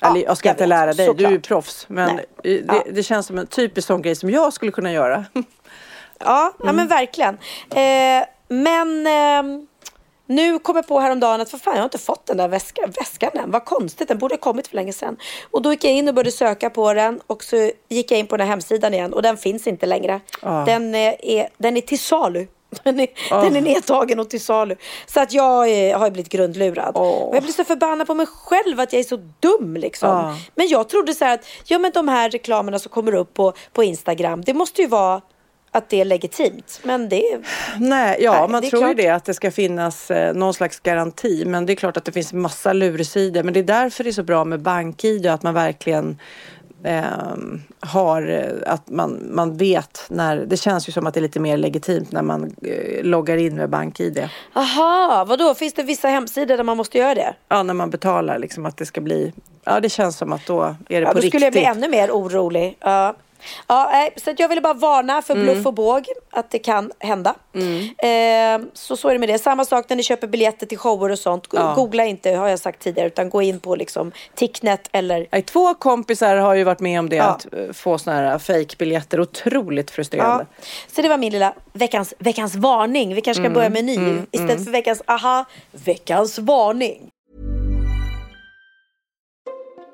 [SPEAKER 1] Eller, jag ska
[SPEAKER 2] jag
[SPEAKER 1] inte
[SPEAKER 2] vet.
[SPEAKER 1] lära dig, du är ju
[SPEAKER 2] Såklart.
[SPEAKER 1] proffs. Men det,
[SPEAKER 2] Ja.
[SPEAKER 1] det känns som en typisk sån grej som jag skulle kunna göra. (laughs)
[SPEAKER 2] Ja, ja
[SPEAKER 1] Mm.
[SPEAKER 2] men verkligen. Eh, men ehm, nu kom jag på häromdagen att för fan jag har inte fått den där väska, väskan än. Vad konstigt, den borde ha kommit för länge sedan. Och då gick jag in och började söka på den och så gick jag in på den här hemsidan igen och den finns inte längre.
[SPEAKER 1] Ah.
[SPEAKER 2] Den, är, är, den är till salu. Den är, den är nedtagen och till salu. Så att jag är, har blivit grundlurad.
[SPEAKER 1] Åh.
[SPEAKER 2] Och jag blir så förbannad på mig själv att jag är så dum liksom.
[SPEAKER 1] Ja.
[SPEAKER 2] Men jag trodde så här att ja, men de här reklamerna som kommer upp på, på Instagram, det måste ju vara att det är legitimt. Men det.
[SPEAKER 1] Nej, ja,
[SPEAKER 2] Nej,
[SPEAKER 1] man tror ju det att det ska finnas eh, någon slags garanti. Men det är klart att det finns massa lursidor. Men det är därför det är så bra med BankID att man verkligen ehm, har eh, att man, man vet när det känns ju som att det är lite mer legitimt när man eh, loggar in med BankID.
[SPEAKER 2] Aha, vadå? Finns det vissa hemsidor där man måste göra det?
[SPEAKER 1] Ja, när man betalar liksom att det ska bli. Ja, det känns som att då är det
[SPEAKER 2] Ja,
[SPEAKER 1] på
[SPEAKER 2] då
[SPEAKER 1] riktigt.
[SPEAKER 2] skulle jag bli ännu mer orolig. Ja. Ja, så att jag ville bara varna för bluff
[SPEAKER 1] Mm.
[SPEAKER 2] och båg att det kan hända. Eh, så så är det med det. Samma sak när ni köper biljetter till shower och sånt.
[SPEAKER 1] Ja.
[SPEAKER 2] Googla inte, har jag sagt tidigare, utan gå in på liksom Ticknet eller
[SPEAKER 1] Nej, Två kompisar har ju varit med om det,
[SPEAKER 2] Ja.
[SPEAKER 1] att eh, få såna här fejkbiljetter. Otroligt frustrerande.
[SPEAKER 2] Ja. Så det var min lilla veckans, veckans varning. Vi kanske ska börja med ny. Istället för veckans aha, veckans varning.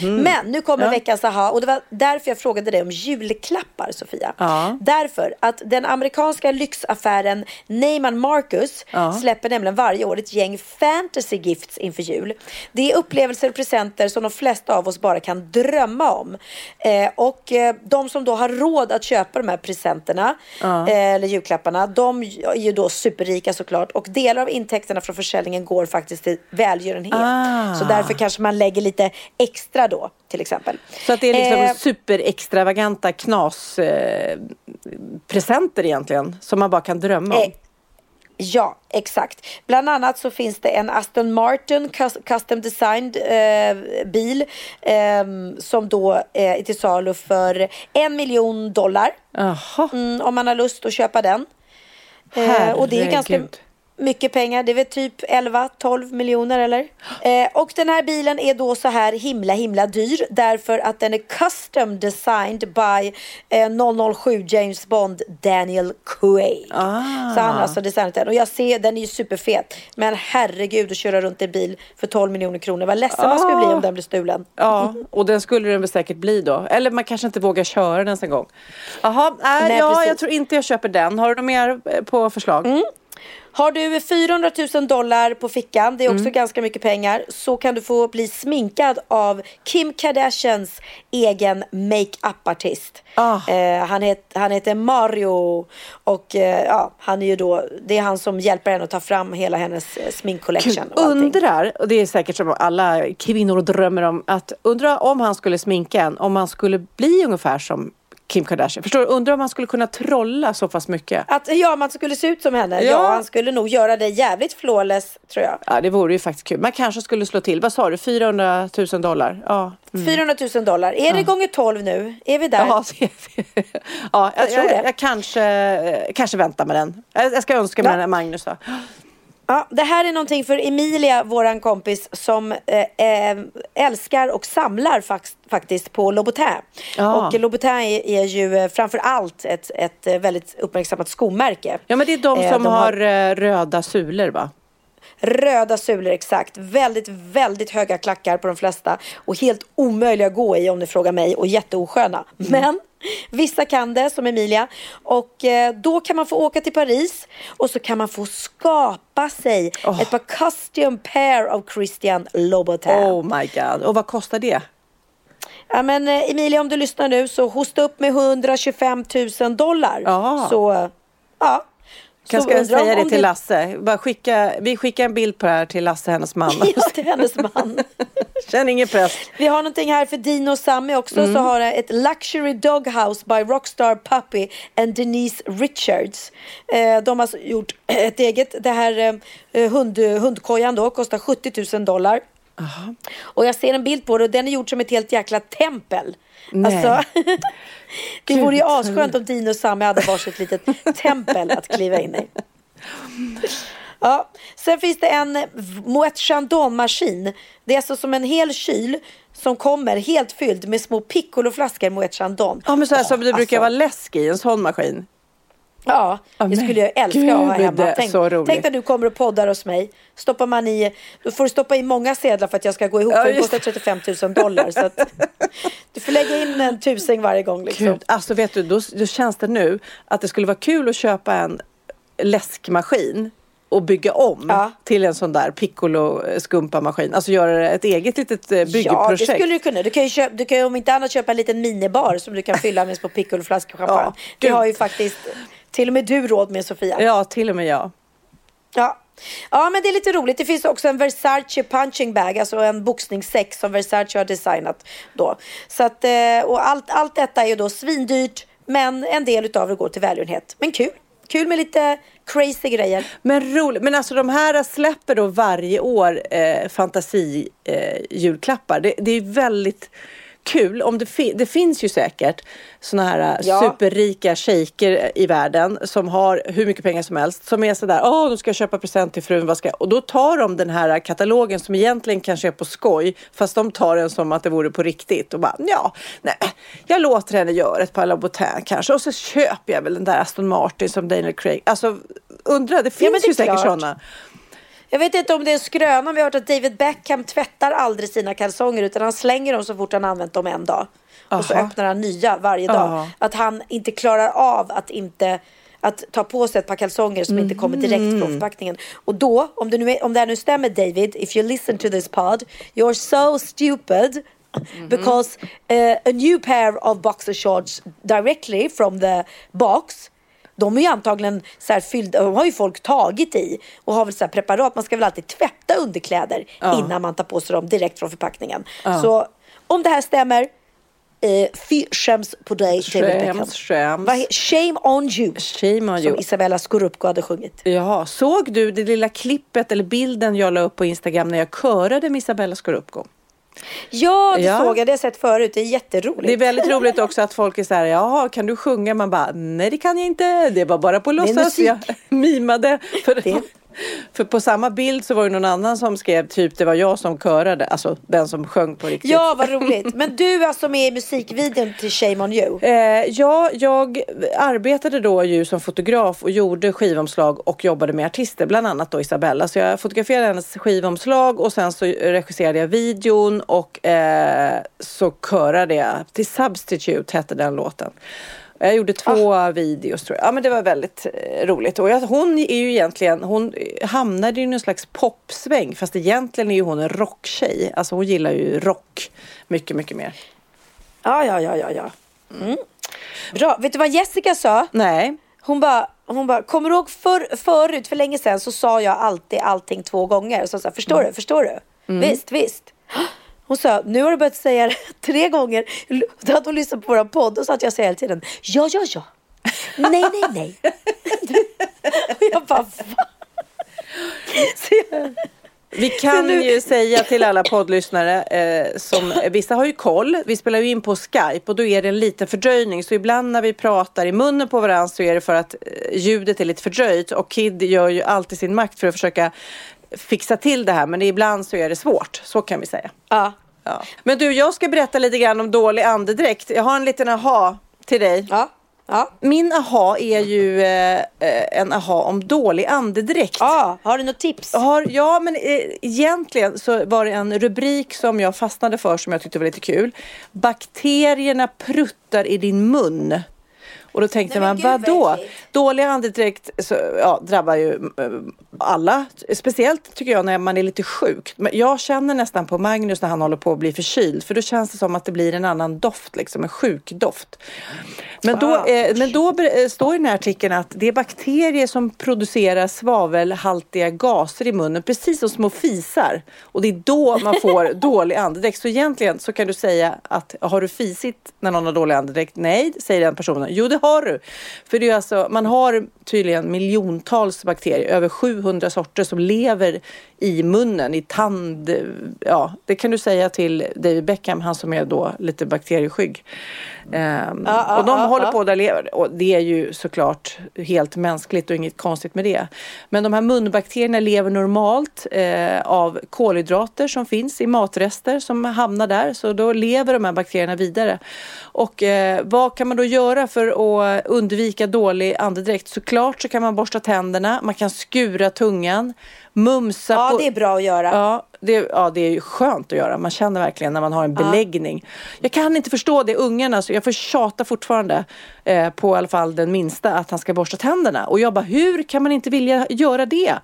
[SPEAKER 2] Men nu kommer
[SPEAKER 1] Ja.
[SPEAKER 2] veckans aha och det var därför jag frågade dig om julklappar Sofia.
[SPEAKER 1] Ja.
[SPEAKER 2] Därför att den amerikanska lyxaffären Neiman Marcus
[SPEAKER 1] Ja.
[SPEAKER 2] släpper nämligen varje år ett gäng fantasy gifts inför jul. Det är upplevelser och presenter som de flesta av oss bara kan drömma om. Eh, och eh, de som då har råd att köpa de här presenterna eh, eller julklapparna, de är ju då superrika såklart och delar av intäkterna från försäljningen går faktiskt till välgörenhet.
[SPEAKER 1] Ah.
[SPEAKER 2] Så därför kanske man lägger lite extra då till exempel.
[SPEAKER 1] Så att det är liksom
[SPEAKER 2] Eh,
[SPEAKER 1] superextravaganta knas eh, egentligen som man bara kan drömma om.
[SPEAKER 2] Eh, Ja, exakt. Bland annat så finns det en Aston Martin cus- custom designed eh, bil eh, som då eh, är till salu för en miljon dollar. Mm, om man har lust att köpa den. Eh, och det är ganska. Mycket pengar. Det är väl typ 11-12 miljoner eller? Eh, och den här bilen är då så här himla himla dyr därför att den är custom designed by eh, 007 James Bond Daniel Craig.
[SPEAKER 1] Ah.
[SPEAKER 2] Så han har alltså designat den. Och jag ser, den är ju superfet. Men herregud att köra runt i en bil för 12 miljoner kronor. Vad ledsen man skulle bli
[SPEAKER 1] Ah.
[SPEAKER 2] om den blir stulen.
[SPEAKER 1] Ja, och den skulle den väl säkert bli då. Eller man kanske inte vågar köra den ens en gång. Jaha, äh,
[SPEAKER 2] Nej,
[SPEAKER 1] ja,
[SPEAKER 2] precis.
[SPEAKER 1] jag tror inte jag köper den. Har du något mer eh, på förslag?
[SPEAKER 2] Har du 400 000 dollar på fickan, det är också
[SPEAKER 1] Mm.
[SPEAKER 2] ganska mycket pengar, så kan du få bli sminkad av Kim Kardashians egen makeup-artist.
[SPEAKER 1] Ah.
[SPEAKER 2] Eh, han, het, han heter Mario och eh, ja, han är ju då, det är han som hjälper henne att ta fram hela hennes eh, sminkcollection. Och
[SPEAKER 1] undrar, och det är säkert som alla kvinnor drömmer om, att undra om han skulle sminka en, om han skulle bli ungefär som Kim Kardashian. Förstår du? Undrar om han skulle kunna trolla så pass mycket.
[SPEAKER 2] Att ja, man skulle se ut som henne. Ja.
[SPEAKER 1] Ja.
[SPEAKER 2] han skulle nog göra det jävligt flawless tror jag.
[SPEAKER 1] Ja, det vore ju faktiskt kul. Man kanske skulle slå till, vad sa du, 400 000 dollar? Ja.
[SPEAKER 2] 400 000 dollar. Är det gånger 12 nu? Är vi där?
[SPEAKER 1] Ja, det- ja jag,
[SPEAKER 2] tror
[SPEAKER 1] jag,
[SPEAKER 2] det.
[SPEAKER 1] jag, kanske, kanske väntar med den. Jag, jag ska önska mig
[SPEAKER 2] Ja.
[SPEAKER 1] den Magnus då.
[SPEAKER 2] Ja, det här är någonting för Emilia, våran kompis, som eh, eh, älskar och samlar fax, faktiskt på Louboutin.
[SPEAKER 1] Ja.
[SPEAKER 2] Och Louboutin är, är ju eh, framför allt ett, ett eh, väldigt uppmärksammat skomärke.
[SPEAKER 1] Ja, men det är de som
[SPEAKER 2] de
[SPEAKER 1] har, eh, röda sulor va?
[SPEAKER 2] Röda sulor, exakt. Väldigt, väldigt höga klackar på de flesta. Och helt omöjliga att gå i om ni frågar mig. Och jätteosköna. Men vissa kan det, som Emilia. Och eh, då kan man få åka till Paris. Och så kan man få skapa sig ett par custom pair av Christian Louboutin.
[SPEAKER 1] Oh my god. Och vad kostar det?
[SPEAKER 2] Ja, men eh, Emilia, om du lyssnar nu så hosta upp med 125 000 dollar.
[SPEAKER 1] Ja.
[SPEAKER 2] Så, ja. Så
[SPEAKER 1] ska jag säga det till Lasse? Bara skicka, vi skickar en bild på det här till Lasse, hennes man. (laughs)
[SPEAKER 2] Ja, till hennes man. (laughs)
[SPEAKER 1] Känn ingen press.
[SPEAKER 2] Vi har någonting här för Dino och Sammy också.
[SPEAKER 1] Mm.
[SPEAKER 2] Så har jag ett Luxury Doghouse by Rockstar Puppy and Denise Richards. Eh, de har alltså gjort ett eget. Det här eh, hund, hundkojan då kostar 70 000 dollar. Och jag ser en bild på det och den är gjord som ett helt jäkla tempel.
[SPEAKER 1] Nej.
[SPEAKER 2] Alltså, (laughs) det
[SPEAKER 1] Gud,
[SPEAKER 2] vore ju asskönt om Dino och Sammy hade varsitt litet tempel att kliva in i. Ja. Sen finns det en Moët Chandon-maskin. Det är alltså som en hel kyl som kommer helt fylld med små piccoloflaskor Moët Chandon.
[SPEAKER 1] Ja, men så här som det brukar
[SPEAKER 2] alltså.
[SPEAKER 1] vara läsk i, en sån maskin.
[SPEAKER 2] Ja,
[SPEAKER 1] Ja,
[SPEAKER 2] det skulle jag älska
[SPEAKER 1] gud,
[SPEAKER 2] att ha hemma. Tänk, tänk när du kommer och poddar hos mig. Stoppar man i, då får du stoppa i många sedlar för att jag ska gå ihop.
[SPEAKER 1] Ja,
[SPEAKER 2] för det kostar 35 000 dollar. Så att, du får lägga in en tusing varje gång. Liksom.
[SPEAKER 1] Gud, alltså vet du, då, då känns det nu att det skulle vara kul att köpa en läskmaskin och bygga om
[SPEAKER 2] Ja.
[SPEAKER 1] till en sån där piccolo skumpa maskin. Alltså göra ett eget litet eh, byggeprojekt.
[SPEAKER 2] Ja, det skulle du kunna. Du kan ju, köpa, du kan ju om inte annat köpa en liten minibar som du kan fylla med små piccoloflaskor champagne.
[SPEAKER 1] Ja,
[SPEAKER 2] det har ju faktiskt till och med du råd med Sofia.
[SPEAKER 1] Ja, till och med jag.
[SPEAKER 2] Ja. Ja, men det är lite roligt. Det finns också en Versace punching bag, alltså en boxningssäck som Versace har designat då. Så att, eh, och allt, allt detta är ju då svindyrt, men en del utav det går till välgörenhet. Men kul. Kul med lite crazy grejer.
[SPEAKER 1] Men roligt. Men alltså de här släpper då varje år eh, fantasi eh, julklappar. Det, det är väldigt kul. Om det, fi det finns ju säkert såna här eh,
[SPEAKER 2] Ja.
[SPEAKER 1] superrika shejker i världen som har hur mycket pengar som helst. Som är sådär, åh, de ska köpa present till frun. Vad ska... jag-" Och då tar de den här katalogen som egentligen kanske är på skoj. Fast de tar den som att det vore på riktigt. Och bara, ja, nej, jag låter henne göra ett par Louboutin kanske. Och så köper jag väl den där Aston Martin som Daniel Craig. Alltså, undra, det finns
[SPEAKER 2] men det
[SPEAKER 1] ju säkert sådana.
[SPEAKER 2] Jag vet inte om det är en skröna, men vi har hört att David Beckham tvättar aldrig sina kalsonger utan han slänger dem så fort han använt dem en dag. Och så
[SPEAKER 1] Aha.
[SPEAKER 2] öppnar han nya varje dag.
[SPEAKER 1] Ja.
[SPEAKER 2] Att han inte klarar av att inte att ta på sig ett par kalsonger som inte kommer direkt
[SPEAKER 1] Mm.
[SPEAKER 2] från förpackningen. Och då, om det, nu om det här nu stämmer David, if you listen to this pod, you're so stupid
[SPEAKER 1] Mhm.
[SPEAKER 2] because uh, a new pair of boxer shorts directly from the box de är ju antagligen så här fyllda, de har ju folk tagit i och har väl så här preparat. Man ska väl alltid tvätta underkläder
[SPEAKER 1] Ja.
[SPEAKER 2] innan man tar på sig dem direkt från förpackningen.
[SPEAKER 1] Ja.
[SPEAKER 2] Så om det här stämmer, eh, fy skäms på dig David Beckham.
[SPEAKER 1] Skäms,
[SPEAKER 2] he- Shame on you.
[SPEAKER 1] Shame on
[SPEAKER 2] Som
[SPEAKER 1] you.
[SPEAKER 2] Isabella Scorupco hade sjungit.
[SPEAKER 1] Jaha, såg du det lilla klippet eller bilden jag la upp på Instagram när jag körade med Isabella Scorupco?
[SPEAKER 2] Ja, det
[SPEAKER 1] Ja.
[SPEAKER 2] såg jag. Det har jag sett förut. Det är jätteroligt.
[SPEAKER 1] Det är väldigt roligt också att folk är så här, jaha, kan du sjunga? Man bara, nej det kan jag inte, det var bara på låtsas. Jag (laughs) mimade. För,
[SPEAKER 2] Det-
[SPEAKER 1] för på samma bild så var det någon annan som skrev, typ det var jag som körade, alltså den som sjöng på riktigt.
[SPEAKER 2] Ja, vad roligt. Men du alltså med i musikvideon till Shame on you.
[SPEAKER 1] Eh, ja, jag arbetade då ju som fotograf och gjorde skivomslag och jobbade med artister, bland annat då Isabella. Så jag fotograferade hennes skivomslag och sen så regisserade jag videon och eh, så körade jag till Substitute hette den låten. Jag gjorde två videos tror jag. Ja men det var väldigt eh, roligt. Och jag, hon är ju egentligen, hon hamnade i någon slags popsväng fast egentligen är ju hon en rocktjej. Alltså hon gillar ju rock mycket, mycket mer.
[SPEAKER 2] Ja, ja, ja, ja, ja. Mm. Bra. Vet du vad Jessica sa?
[SPEAKER 1] Nej.
[SPEAKER 2] Hon bara, hon bara, kommer du ihåg för, förut, för länge sedan så sa jag alltid allting två gånger. Så sa, förstår du, förstår du? Visst, visst. Hon sa, nu har du börjat säga det (laughs) tre gånger. Då hade hon lyssnat på vår podd och sa att jag säger hela tiden, ja, ja, ja. Nej, nej, nej. Och (laughs) jag bara? Så jag,
[SPEAKER 1] Vi kan ju säga till alla poddlyssnare eh, som vissa har ju koll. Vi spelar ju in på Skype och då är det en liten fördröjning. Så ibland när vi pratar i munnen på varandra så är det för att eh, ljudet är lite fördröjt och Kid gör ju alltid sin makt för att försöka fixa till det här. Men ibland så är det svårt. Så kan vi säga.
[SPEAKER 2] ja.
[SPEAKER 1] Ja. Men du, jag ska berätta lite grann om dålig andedräkt. Jag har en liten aha till dig.
[SPEAKER 2] Ja. Ja.
[SPEAKER 1] Min aha är ju eh, eh, en aha om dålig andedräkt.
[SPEAKER 2] ja, har du något tips?
[SPEAKER 1] Har, ja, men eh, egentligen så var det en rubrik som jag fastnade för som jag tyckte var lite kul. Bakterierna pruttar i din mun. Och då tänkte
[SPEAKER 2] Nej,
[SPEAKER 1] man,
[SPEAKER 2] gud, vad
[SPEAKER 1] vadå? Dålig andedräkt så, ja, drabbar ju eh, alla. Speciellt tycker jag när man är lite sjuk. Men jag känner nästan på Magnus när han håller på att bli förkyld. För då känns det som att det blir en annan doft, liksom en sjukdoft. Men då,
[SPEAKER 2] Ah,
[SPEAKER 1] eh, men då eh, står i den här artikeln att det är bakterier som producerar svavelhaltiga gaser i munnen, precis som små fisar. Och det är då man får (laughs) dålig andedräkt. Så egentligen så kan du säga att har du fisit när någon har dålig andedräkt? Nej, säger den personen. Jo, det har du. För det är alltså, man har tydligen miljontals bakterier, över 700 sorter som lever i munnen, i tand. Ja, det kan du säga till David Beckham, han som är då lite bakterieskygg. Ehm,
[SPEAKER 2] Ja, ja,
[SPEAKER 1] och de
[SPEAKER 2] ja,
[SPEAKER 1] håller på där lever och det är ju såklart helt mänskligt och inget konstigt med det. Men de här munbakterierna lever normalt eh, av kolhydrater som finns i matrester som hamnar där så då lever de här bakterierna vidare. Och eh, vad kan man då göra för att undvika dålig andedräkt? Såklart så kan man borsta tänderna, man kan skura tungan, mumsa
[SPEAKER 2] Ja,
[SPEAKER 1] på...
[SPEAKER 2] det är bra att göra.
[SPEAKER 1] Ja det, ja, det är ju skönt att göra. Man känner verkligen när man har en beläggning. Jag kan inte förstå det. Ungarna, så jag får tjata fortfarande eh, på i alla fall den minsta att han ska borsta tänderna. Och jag bara, hur kan man inte vilja göra det?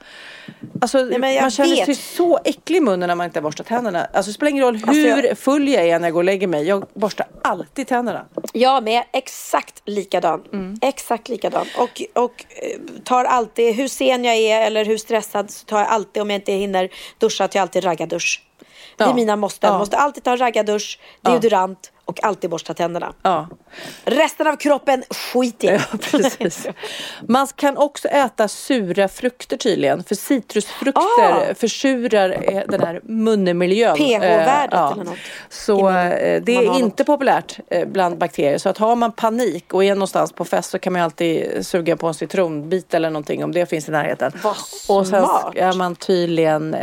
[SPEAKER 1] Alltså,
[SPEAKER 2] jag
[SPEAKER 1] man känner
[SPEAKER 2] vet.
[SPEAKER 1] sig så äcklig i munnen när man inte har borstat tänderna. Alltså, det spelar ingen roll hur
[SPEAKER 2] Alltså, jag-
[SPEAKER 1] full jag är när jag går och lägger mig. Jag borstar alltid tänderna.
[SPEAKER 2] Jag med, exakt likadan.
[SPEAKER 1] Mm.
[SPEAKER 2] Exakt likadan. Och, och eh, tar alltid, hur sen jag är eller hur stressad så tar jag alltid, om jag inte hinner duscha, tar jag alltid raggardusch. Det är mina måsten.
[SPEAKER 1] Ja.
[SPEAKER 2] Måste alltid ta en raggardusch, deodorant och alltid borsta tänderna.
[SPEAKER 1] Ja.
[SPEAKER 2] Resten av kroppen, skit i.
[SPEAKER 1] Ja, precis. Man kan också äta sura frukter tydligen. För citrusfrukter
[SPEAKER 2] Ah.
[SPEAKER 1] försurar eh, den här munmiljön.
[SPEAKER 2] pH-värdet
[SPEAKER 1] Eh,
[SPEAKER 2] eller något.
[SPEAKER 1] Så eh, det är inte populärt eh, bland bakterier. Så att har man panik och är någonstans på fest så kan man alltid suga på en citronbit eller någonting om det finns i närheten.
[SPEAKER 2] Vad
[SPEAKER 1] och sen
[SPEAKER 2] smart.
[SPEAKER 1] ska man tydligen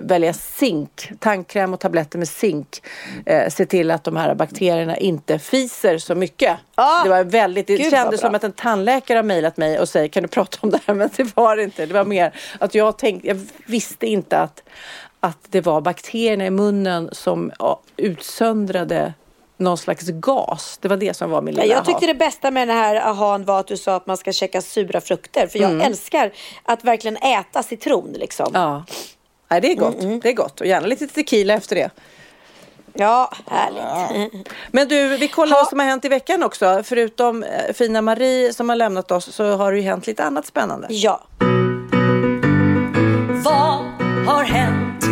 [SPEAKER 1] välja zink. Tandkräm och tabletter med zink. Se till att de här bakterierna inte fiser så mycket.
[SPEAKER 2] Ah,
[SPEAKER 1] det var väldigt, det
[SPEAKER 2] gud
[SPEAKER 1] kändes som att en tandläkare har mejlat mig och säger kan du prata om det här? Men det var det inte. Det var mer att jag tänkte, jag visste inte att, att det var bakterierna i munnen som ja, utsöndrade någon slags gas. Det var det som var min lilla
[SPEAKER 2] jag tyckte
[SPEAKER 1] aha.
[SPEAKER 2] det bästa med den här ahan var att du sa att man ska käka sura frukter. För jag
[SPEAKER 1] Mm.
[SPEAKER 2] älskar att verkligen äta citron liksom.
[SPEAKER 1] Ja. Nej, det är gott.
[SPEAKER 2] Mm,
[SPEAKER 1] Det är gott. Och gärna lite tequila efter det.
[SPEAKER 2] Ja, härligt. (laughs)
[SPEAKER 1] Men du, vi kollar vad som har hänt i veckan också. Förutom eh, fina Marie som har lämnat oss så har det ju hänt lite annat spännande.
[SPEAKER 2] Ja.
[SPEAKER 6] Vad har hänt?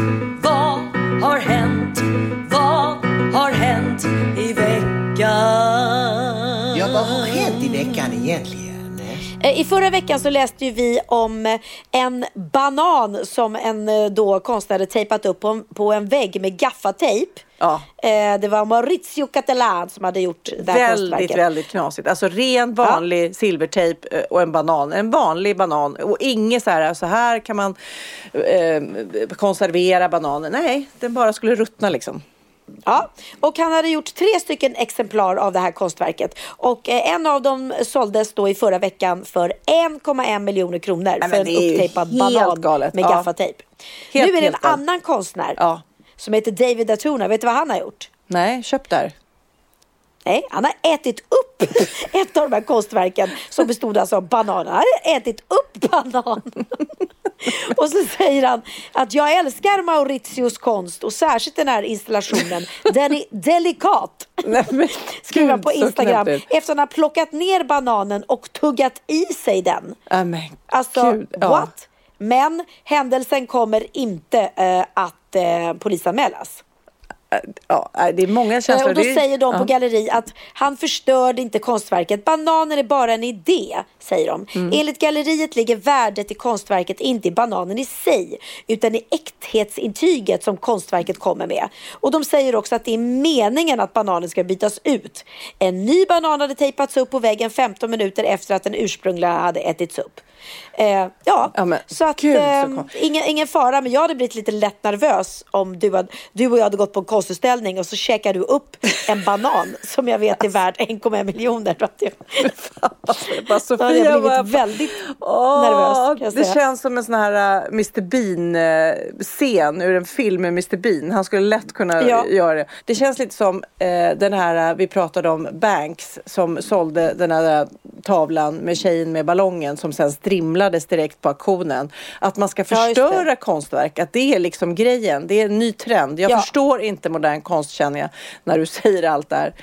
[SPEAKER 6] Vad har hänt? Vad har hänt i veckan?
[SPEAKER 7] Ja, vad har hänt i veckan egentligen?
[SPEAKER 2] Eh, I förra veckan så läste ju vi om eh, en banan som en eh, då konstnär hade tejpat upp på en, vägg med gaffatejp.
[SPEAKER 1] Ja.
[SPEAKER 2] Det var Maurizio Catalan som hade gjort det här
[SPEAKER 1] Väldigt, väldigt knasigt. Alltså ren vanlig silvertejp eh, och en banan. En vanlig banan och inget så här, så här kan man eh, konservera bananen. Nej, den bara skulle ruttna liksom.
[SPEAKER 2] Ja, och han hade gjort tre stycken exemplar av det här konstverket. Och eh, en av dem såldes då i förra veckan för 1,1 miljoner kronor
[SPEAKER 1] Nej,
[SPEAKER 2] för en upptejpad banan
[SPEAKER 1] galet.
[SPEAKER 2] med
[SPEAKER 1] Ja.
[SPEAKER 2] gaffatejp.
[SPEAKER 1] Helt,
[SPEAKER 2] nu är det en
[SPEAKER 1] helt
[SPEAKER 2] annan konstnär
[SPEAKER 1] Ja.
[SPEAKER 2] som heter David Atuna. Vet du vad han har gjort?
[SPEAKER 1] Nej, köp där.
[SPEAKER 2] Nej, han har ätit upp (laughs) ett av de här konstverken som bestod alltså av bananer. Han har ätit upp banan. (laughs) Och så säger han att jag älskar Mauritius konst och särskilt den här installationen. Den är delikat. (laughs) Skriver han på Instagram. Efter att han har plockat ner bananen och tuggat i sig den.
[SPEAKER 1] Ja, men
[SPEAKER 2] Alltså,
[SPEAKER 1] gud, ja.
[SPEAKER 2] what? Men händelsen kommer inte eh, att eh, polisanmälas.
[SPEAKER 1] Ja, nej, det är många känslor.
[SPEAKER 2] Och då säger de på galleri att han förstörde inte konstverket. Bananen är bara en idé, säger de.
[SPEAKER 1] Mm.
[SPEAKER 2] Enligt galleriet ligger värdet i konstverket inte i bananen i sig, utan i äkthetsintyget som konstverket kommer med. Och de säger också att det är meningen att bananen ska bytas ut. En ny banan hade tejpats upp på väggen 15 minuter efter att den ursprungliga hade ätits upp. Eh, ja,
[SPEAKER 1] Ja, men
[SPEAKER 2] så att
[SPEAKER 1] gud, så
[SPEAKER 2] eh,
[SPEAKER 1] kon-
[SPEAKER 2] ingen, ingen fara, men jag hade blivit lite lätt nervös om du, hade, du och jag hade gått på en konstutställning och så käkar du upp en banan (laughs) som jag vet är värd 1,1 miljoner.
[SPEAKER 1] Bara
[SPEAKER 2] då hade
[SPEAKER 1] Sofia
[SPEAKER 2] jag blivit väldigt
[SPEAKER 1] Åh,
[SPEAKER 2] nervös.
[SPEAKER 1] Det känns som en sån här uh, Mr Bean-scen ur en film med Mr Bean. Han skulle lätt kunna
[SPEAKER 2] Ja.
[SPEAKER 1] göra det. Det känns lite som uh, den här uh, vi pratade om, Banks, som sålde den här tavlan med tjejen med ballongen som sen strimlades direkt på auktionen. Att man ska
[SPEAKER 2] Ja,
[SPEAKER 1] förstöra konstverk, att det är liksom grejen. Det är en ny trend. Jag
[SPEAKER 2] Ja.
[SPEAKER 1] förstår inte modern konst känner jag när du (laughs) säger allt det här.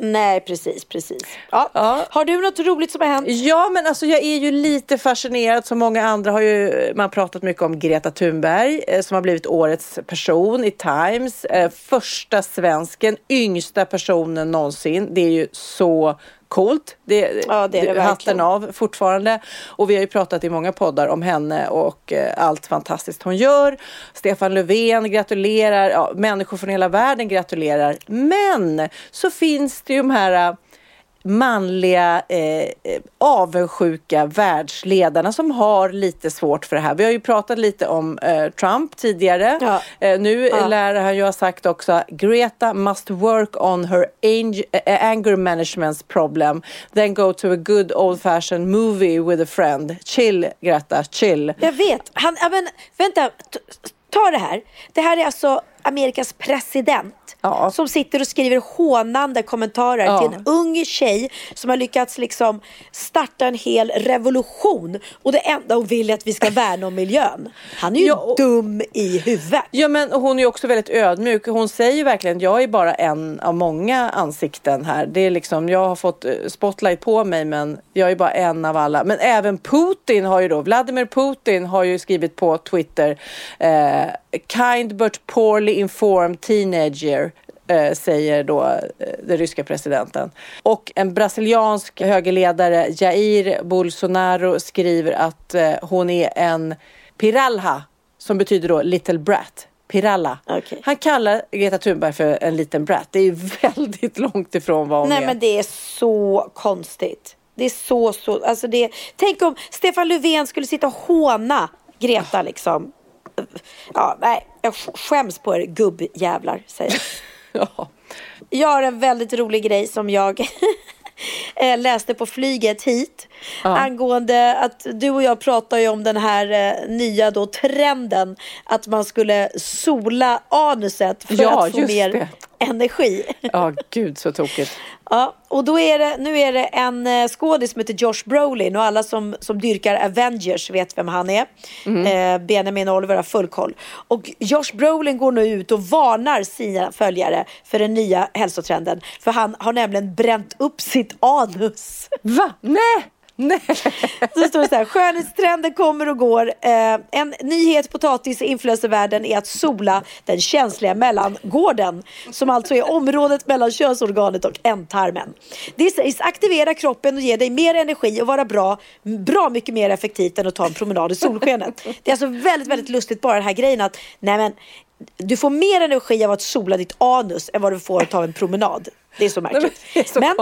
[SPEAKER 2] Nej, precis, precis. Ja.
[SPEAKER 1] Ja.
[SPEAKER 2] Har du något roligt som har hänt?
[SPEAKER 1] Ja, men alltså jag är ju lite fascinerad som många andra har ju man pratat mycket om Greta Thunberg eh, som har blivit årets person i Times. Eh, första svensken, yngsta personen någonsin. Det är ju så coolt. Det,
[SPEAKER 2] Ja, det är det
[SPEAKER 1] hatten av fortfarande. Och vi har ju pratat i många poddar om henne och eh, allt fantastiskt hon gör. Stefan Löfven gratulerar, ja, människor från hela världen gratulerar. Men så finns det ju de här eh, manliga eh, eh, avundsjuka världsledarna som har lite svårt för det här. Vi har ju pratat lite om eh, Trump tidigare.
[SPEAKER 2] Ja.
[SPEAKER 1] Eh, nu
[SPEAKER 2] Ja.
[SPEAKER 1] lär han ju ha sagt också Greta must work on her eh, anger management problem then go to a good old fashioned movie with a friend. Chill Greta, chill.
[SPEAKER 2] Jag vet. Han, men, vänta, ta det här. Det här är alltså Amerikas president som sitter och skriver hånande kommentarer
[SPEAKER 1] Ja.
[SPEAKER 2] till en ung tjej som har lyckats liksom starta en hel revolution och det enda hon vill är att vi ska värna om miljön. Han är ju dum i huvudet.
[SPEAKER 1] Ja men hon är också väldigt ödmjuk. Hon säger verkligen jag är bara en av många ansikten här. Det är liksom, jag har fått eh, spotlight på mig men jag är bara en av alla. Men även Putin har ju då, Vladimir Putin har ju skrivit på Twitter eh, kind but poorly informed teenager eh, säger då eh, den ryska presidenten. Och en brasiliansk högerledare, Jair Bolsonaro, skriver att eh, hon är en piralha, som betyder då little brat. Piralla. Han kallar Greta Thunberg för en liten brat. Det är ju (laughs) väldigt långt ifrån vad hon
[SPEAKER 2] Nej
[SPEAKER 1] är.
[SPEAKER 2] men det är så konstigt. Det är så, så, alltså det, tänk om Stefan Löfven skulle sitta och håna Greta liksom. Ja, nej, jag sk- skäms på er gubbjävlar, säger jag. (laughs) (laughs) Jag har en väldigt rolig grej som jag (laughs) eh, läste på flyget hit.
[SPEAKER 1] Ja.
[SPEAKER 2] Angående att du och jag pratar ju om den här eh, nya då trenden att man skulle sola anuset för
[SPEAKER 1] Ja,
[SPEAKER 2] att få mer
[SPEAKER 1] det.
[SPEAKER 2] energi.
[SPEAKER 1] Ja, gud så tokigt. (laughs)
[SPEAKER 2] Ja, och då är det, nu är det en eh, skådis som heter Josh Brolin och alla som, som dyrkar Avengers vet vem han är.
[SPEAKER 1] Mm.
[SPEAKER 2] Eh, Benjamin och Oliver har full koll. Och Josh Brolin går nu ut och varnar sina följare för den nya hälsotrenden. För han har nämligen bränt upp sitt anus.
[SPEAKER 1] Va? Nej! Nej. (laughs)
[SPEAKER 2] Så står det så här, skönhetstrenden kommer och går. Eh, en nyhet potatis i influencervärlden är att sola den känsliga mellangården. Som alltså är området mellan könsorganet och ändtarmen. Det sägs aktivera kroppen och ge dig mer energi och vara bra, bra mycket mer effektivt än att ta en promenad i solskenet. Det är alltså väldigt, väldigt lustigt bara den här grejen att nej men, du får mer energi av att sola ditt anus än vad du får av en promenad. Det är så märkligt. Men,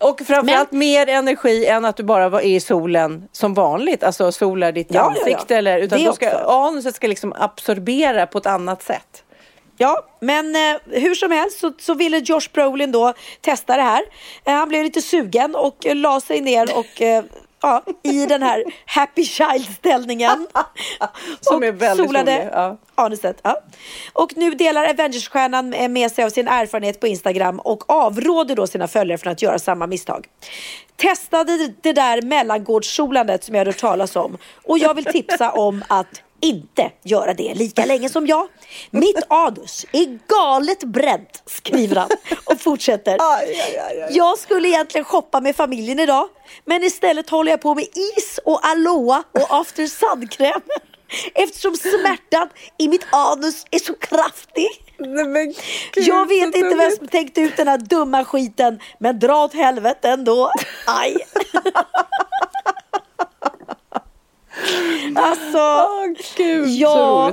[SPEAKER 1] Och framförallt mer energi än att du bara var i solen som vanligt. Alltså solar ditt
[SPEAKER 2] Ja, ja, ja.
[SPEAKER 1] ansikte. Eller, utan då ska,
[SPEAKER 2] också.
[SPEAKER 1] anuset ska liksom absorbera på ett annat sätt.
[SPEAKER 2] Ja, men eh, hur som helst så, så ville Josh Brolin då testa det här. Eh, han blev lite sugen och eh, la sig ner och eh, ja, i den här happy child-ställningen. (laughs)
[SPEAKER 1] Som
[SPEAKER 2] och
[SPEAKER 1] är väldigt
[SPEAKER 2] solade
[SPEAKER 1] rolig, ja.
[SPEAKER 2] anuset. Ja. Och nu delar Avengers-stjärnan med sig av sin erfarenhet på Instagram och avråder då sina följare från att göra samma misstag. Testade det där mellangårdssolandet som jag hört talas om och jag vill tipsa om att inte göra det lika länge som jag. Mitt (laughs) anus är galet bränt, skriver han och fortsätter. Jag skulle egentligen shoppa med familjen idag, men istället håller jag på med is och aloe och after sun-kräm. Eftersom smärtan i mitt anus är så kraftig. jag vet inte vem som tänkte ut den här dumma skiten, men dra åt helvete ändå. Aj. (laughs) alltså,
[SPEAKER 1] Gud, så
[SPEAKER 2] ja,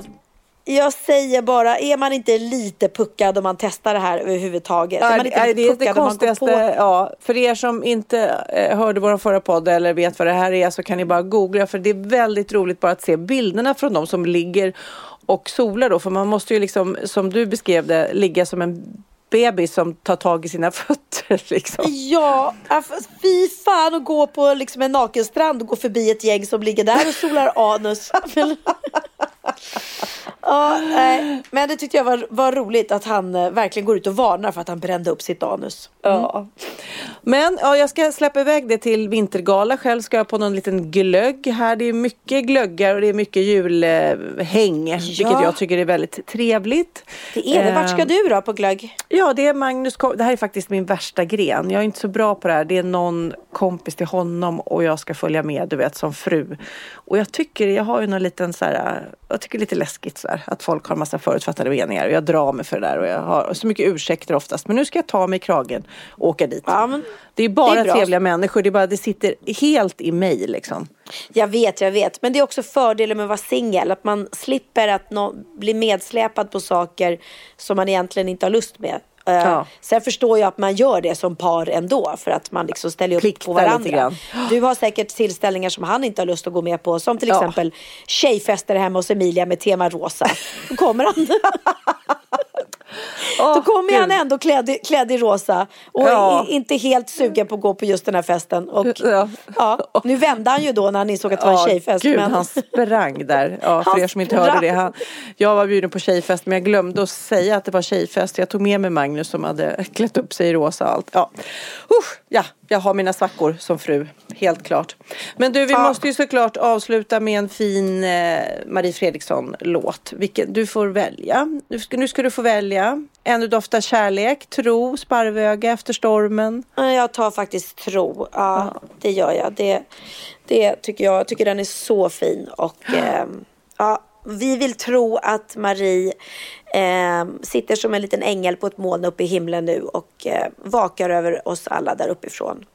[SPEAKER 2] jag säger bara, är man inte lite puckad om man testar det här överhuvudtaget? är man inte lite
[SPEAKER 1] det är det konstigaste. Ja, för er som inte eh, hörde vår förra podd eller vet vad det här är så kan ni bara googla för det är väldigt roligt bara att se bilderna från de som ligger och solar då. För man måste ju liksom, som du beskrev det, ligga som en bebis som tar tag i sina (laughs) fötter. Liksom.
[SPEAKER 2] Ja, aff- fy fan att gå på liksom en nakenstrand och gå förbi ett gäng som ligger där och solar anus. (laughs) (laughs) ja, nej. Men det tyckte jag var, var roligt att han eh, verkligen går ut och varnar för att han brände upp sitt anus.
[SPEAKER 1] Ja. Men ja, jag ska släppa iväg det till vintergala. Själv ska jag på någon liten glögg här. Det är mycket glöggar och det är mycket julhäng. Vilket jag tycker är väldigt trevligt.
[SPEAKER 2] Det är det. Vart ska
[SPEAKER 1] Eh,
[SPEAKER 2] du då på glögg?
[SPEAKER 1] Ja, det är Magnus. Det här är faktiskt min värsta gren. Jag är inte så bra på det här. Det är någon kompis till honom och jag ska följa med, du vet, som fru. Och jag tycker, jag har ju någon liten så här, jag tycker lite läskigt så här, att folk har massa förutfattade meningar och jag drar mig för det där och jag har så mycket ursäkter oftast. Men nu ska jag ta mig i kragen och åka dit. det är bara
[SPEAKER 2] det är
[SPEAKER 1] trevliga människor. Det är bara, det sitter helt i mig liksom.
[SPEAKER 2] Jag vet, jag vet. Men det är också fördelen med att vara singel. Att man slipper att nå- bli medsläpad på saker som man egentligen inte har lust med. Eh,
[SPEAKER 1] Ja.
[SPEAKER 2] Sen förstår jag att man gör det som par ändå. För att man liksom ställer upp
[SPEAKER 1] Pliktar
[SPEAKER 2] på varandra. Du har säkert tillställningar som han inte har lust att gå med på. Som till
[SPEAKER 1] Ja.
[SPEAKER 2] exempel tjejfester hemma hos Emilia med tema rosa. Då kommer han. (laughs) Då kommer han ändå klädd, i- klädd i rosa och
[SPEAKER 1] Ja.
[SPEAKER 2] i, inte helt sugen på att gå på just den här festen. Och,
[SPEAKER 1] Ja.
[SPEAKER 2] ja. nu vände han ju då när han insåg att det var en tjejfest.
[SPEAKER 1] Gud,
[SPEAKER 2] men...
[SPEAKER 1] han sprang där. Ja, för
[SPEAKER 2] Han
[SPEAKER 1] er som inte
[SPEAKER 2] sprang.
[SPEAKER 1] hörde det. Han, jag var bjuden på tjejfest men jag glömde att säga att det var tjejfest. Jag tog med mig Magnus som hade klätt upp sig i rosa och allt. Ja, Usch, ja jag har mina svackor som fru. Helt klart. Men du, vi måste ju såklart avsluta med en fin eh, Marie Fredriksson-låt. Du får välja. Nu ska, nu ska du få välja. Ännu doftar kärlek, tro, sparvöga efter stormen.
[SPEAKER 2] Ja, Jag tar faktiskt tro. Ja, det gör jag. Det, det tycker jag. Jag tycker den är så fin. Och (gasps) ehm, ja, vi vill tro att Marie ehm, sitter som en liten ängel på ett moln uppe i himlen nu och eh, vakar över oss alla där uppifrån.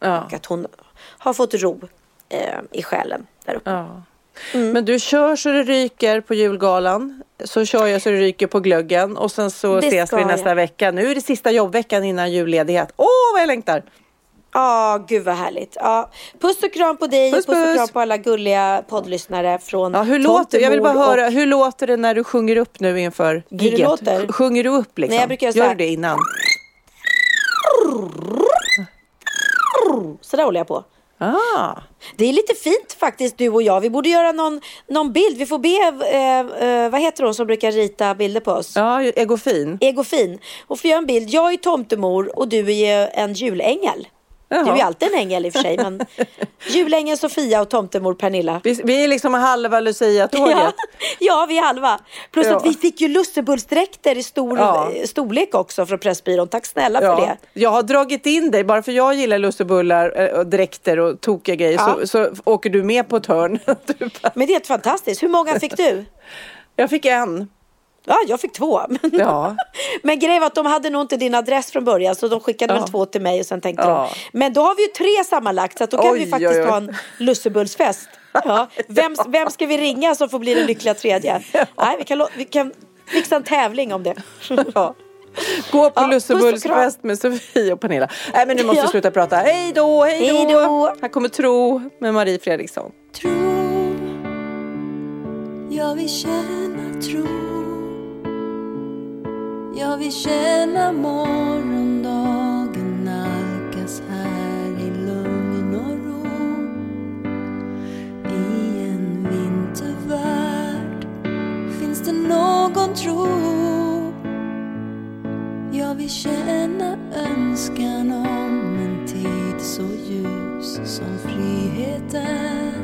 [SPEAKER 1] Ja.
[SPEAKER 2] Och att hon har fått ro eh, i själen där uppe.
[SPEAKER 1] Ja. Men du kör så det ryker på julgalan. Så kör jag så det ryker på glöggen. Och sen så
[SPEAKER 2] Det
[SPEAKER 1] ses vi nästa
[SPEAKER 2] jag.
[SPEAKER 1] vecka. Nu är det sista jobbveckan innan julledighet. Åh, vad jag längtar!
[SPEAKER 2] Ja, gud vad härligt. Ja, puss och kram på dig
[SPEAKER 1] Puss,
[SPEAKER 2] och puss och
[SPEAKER 1] puss.
[SPEAKER 2] kram på alla gulliga poddlyssnare från
[SPEAKER 1] Ja, hur låter Jag vill bara
[SPEAKER 2] Tomtemor och-
[SPEAKER 1] höra, hur låter det när du sjunger upp nu inför giget? Sjunger du upp liksom?
[SPEAKER 2] Nej, jag brukör göra
[SPEAKER 1] Gör du det innan?
[SPEAKER 2] Så där håller jag på.
[SPEAKER 1] Ah.
[SPEAKER 2] Det är lite fint faktiskt du och jag. Vi borde göra någon, någon bild. Vi får be, eh, eh, vad heter hon som brukar rita bilder på oss?
[SPEAKER 1] Ja, Egofin.
[SPEAKER 2] Egofin. Och får göra en bild. Jag är tomtemor och du är en julängel. Du är ju alltid en ängel i och för sig. Men julängeln Sofia och tomtemor Pernilla.
[SPEAKER 1] Vi, vi är liksom halva Lucia-tåget.
[SPEAKER 2] Ja, ja, vi är halva. Plus
[SPEAKER 1] Ja.
[SPEAKER 2] att vi fick ju lussebullsdräkter i stor
[SPEAKER 1] Ja.
[SPEAKER 2] eh, storlek också från Pressbyrån. Tack snälla för det.
[SPEAKER 1] Jag har dragit in dig, bara för jag gillar lussebullar eh, och dräkter och tokiga grejer så, så åker du med på ett hörn. (laughs)
[SPEAKER 2] Men det är helt fantastiskt. Hur många fick du?
[SPEAKER 1] jag fick en.
[SPEAKER 2] Ja, jag fick två. (laughs) Men,
[SPEAKER 1] Ja.
[SPEAKER 2] men grejen var att de hade nog inte din adress från början så de skickade
[SPEAKER 1] Ja.
[SPEAKER 2] väl två till mig och sen tänkte
[SPEAKER 1] Ja.
[SPEAKER 2] de. Men då har vi ju tre sammanlagt så att då kan
[SPEAKER 1] Oj,
[SPEAKER 2] vi faktiskt
[SPEAKER 1] oj, oj.
[SPEAKER 2] ha en lussebullsfest. Ja. Vem, (laughs) vem ska vi ringa som får bli den lyckliga tredje? (laughs) Nej, vi kan, vi kan fixa en tävling om det.
[SPEAKER 1] Ja. Gå på
[SPEAKER 2] Ja,
[SPEAKER 1] lussebullsfest med Sofie och Pernilla. Nej men nu måste vi
[SPEAKER 2] Ja.
[SPEAKER 1] sluta prata. Hej då, hej då!
[SPEAKER 2] Hej då.
[SPEAKER 1] Här kommer Tro med Marie Fredriksson.
[SPEAKER 6] Jag vill känna tro jag vill känna morgondagen nalkas här i lugn och ro. I en vintervärld finns det någon tro. Jag vill känna önskan om en tid så ljus som friheten.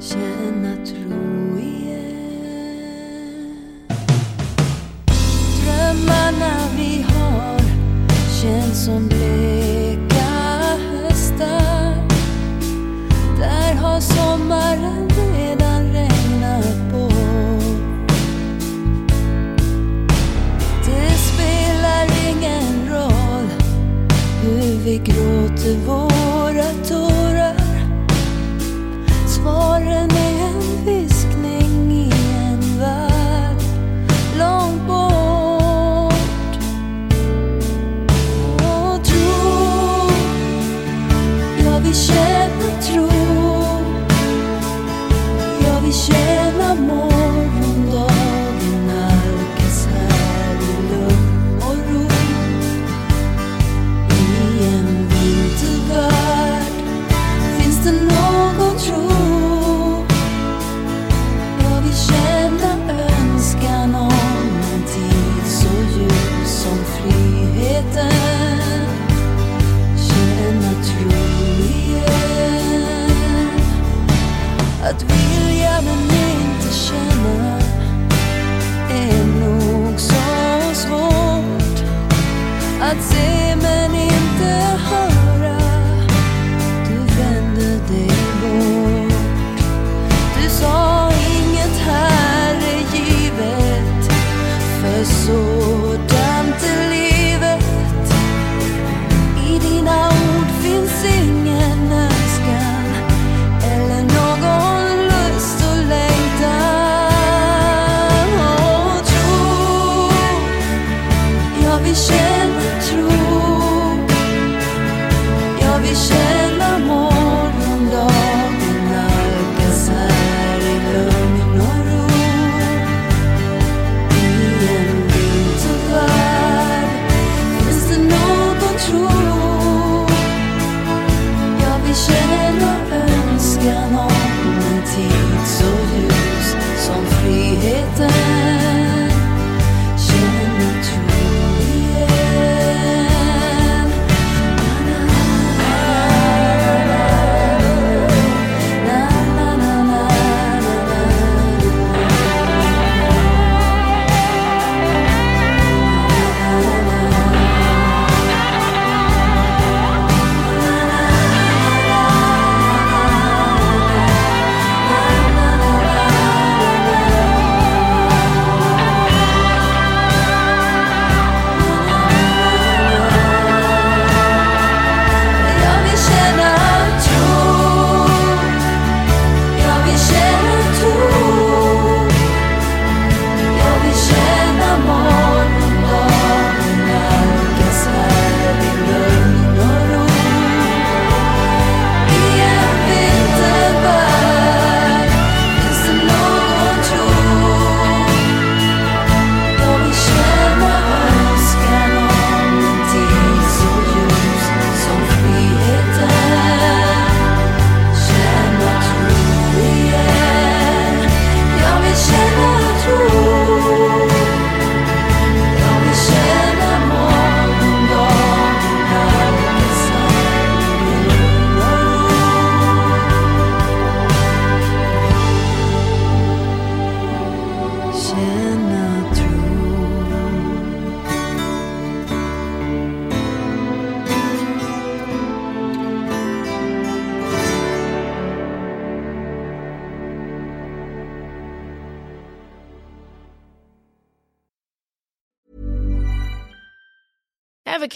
[SPEAKER 6] Känna tro igen. Drömmarna vi har känns som bleka höstar. Där har sommaren redan regnat bort. Det spelar ingen roll hur vi gråter våra tårar. Svaren är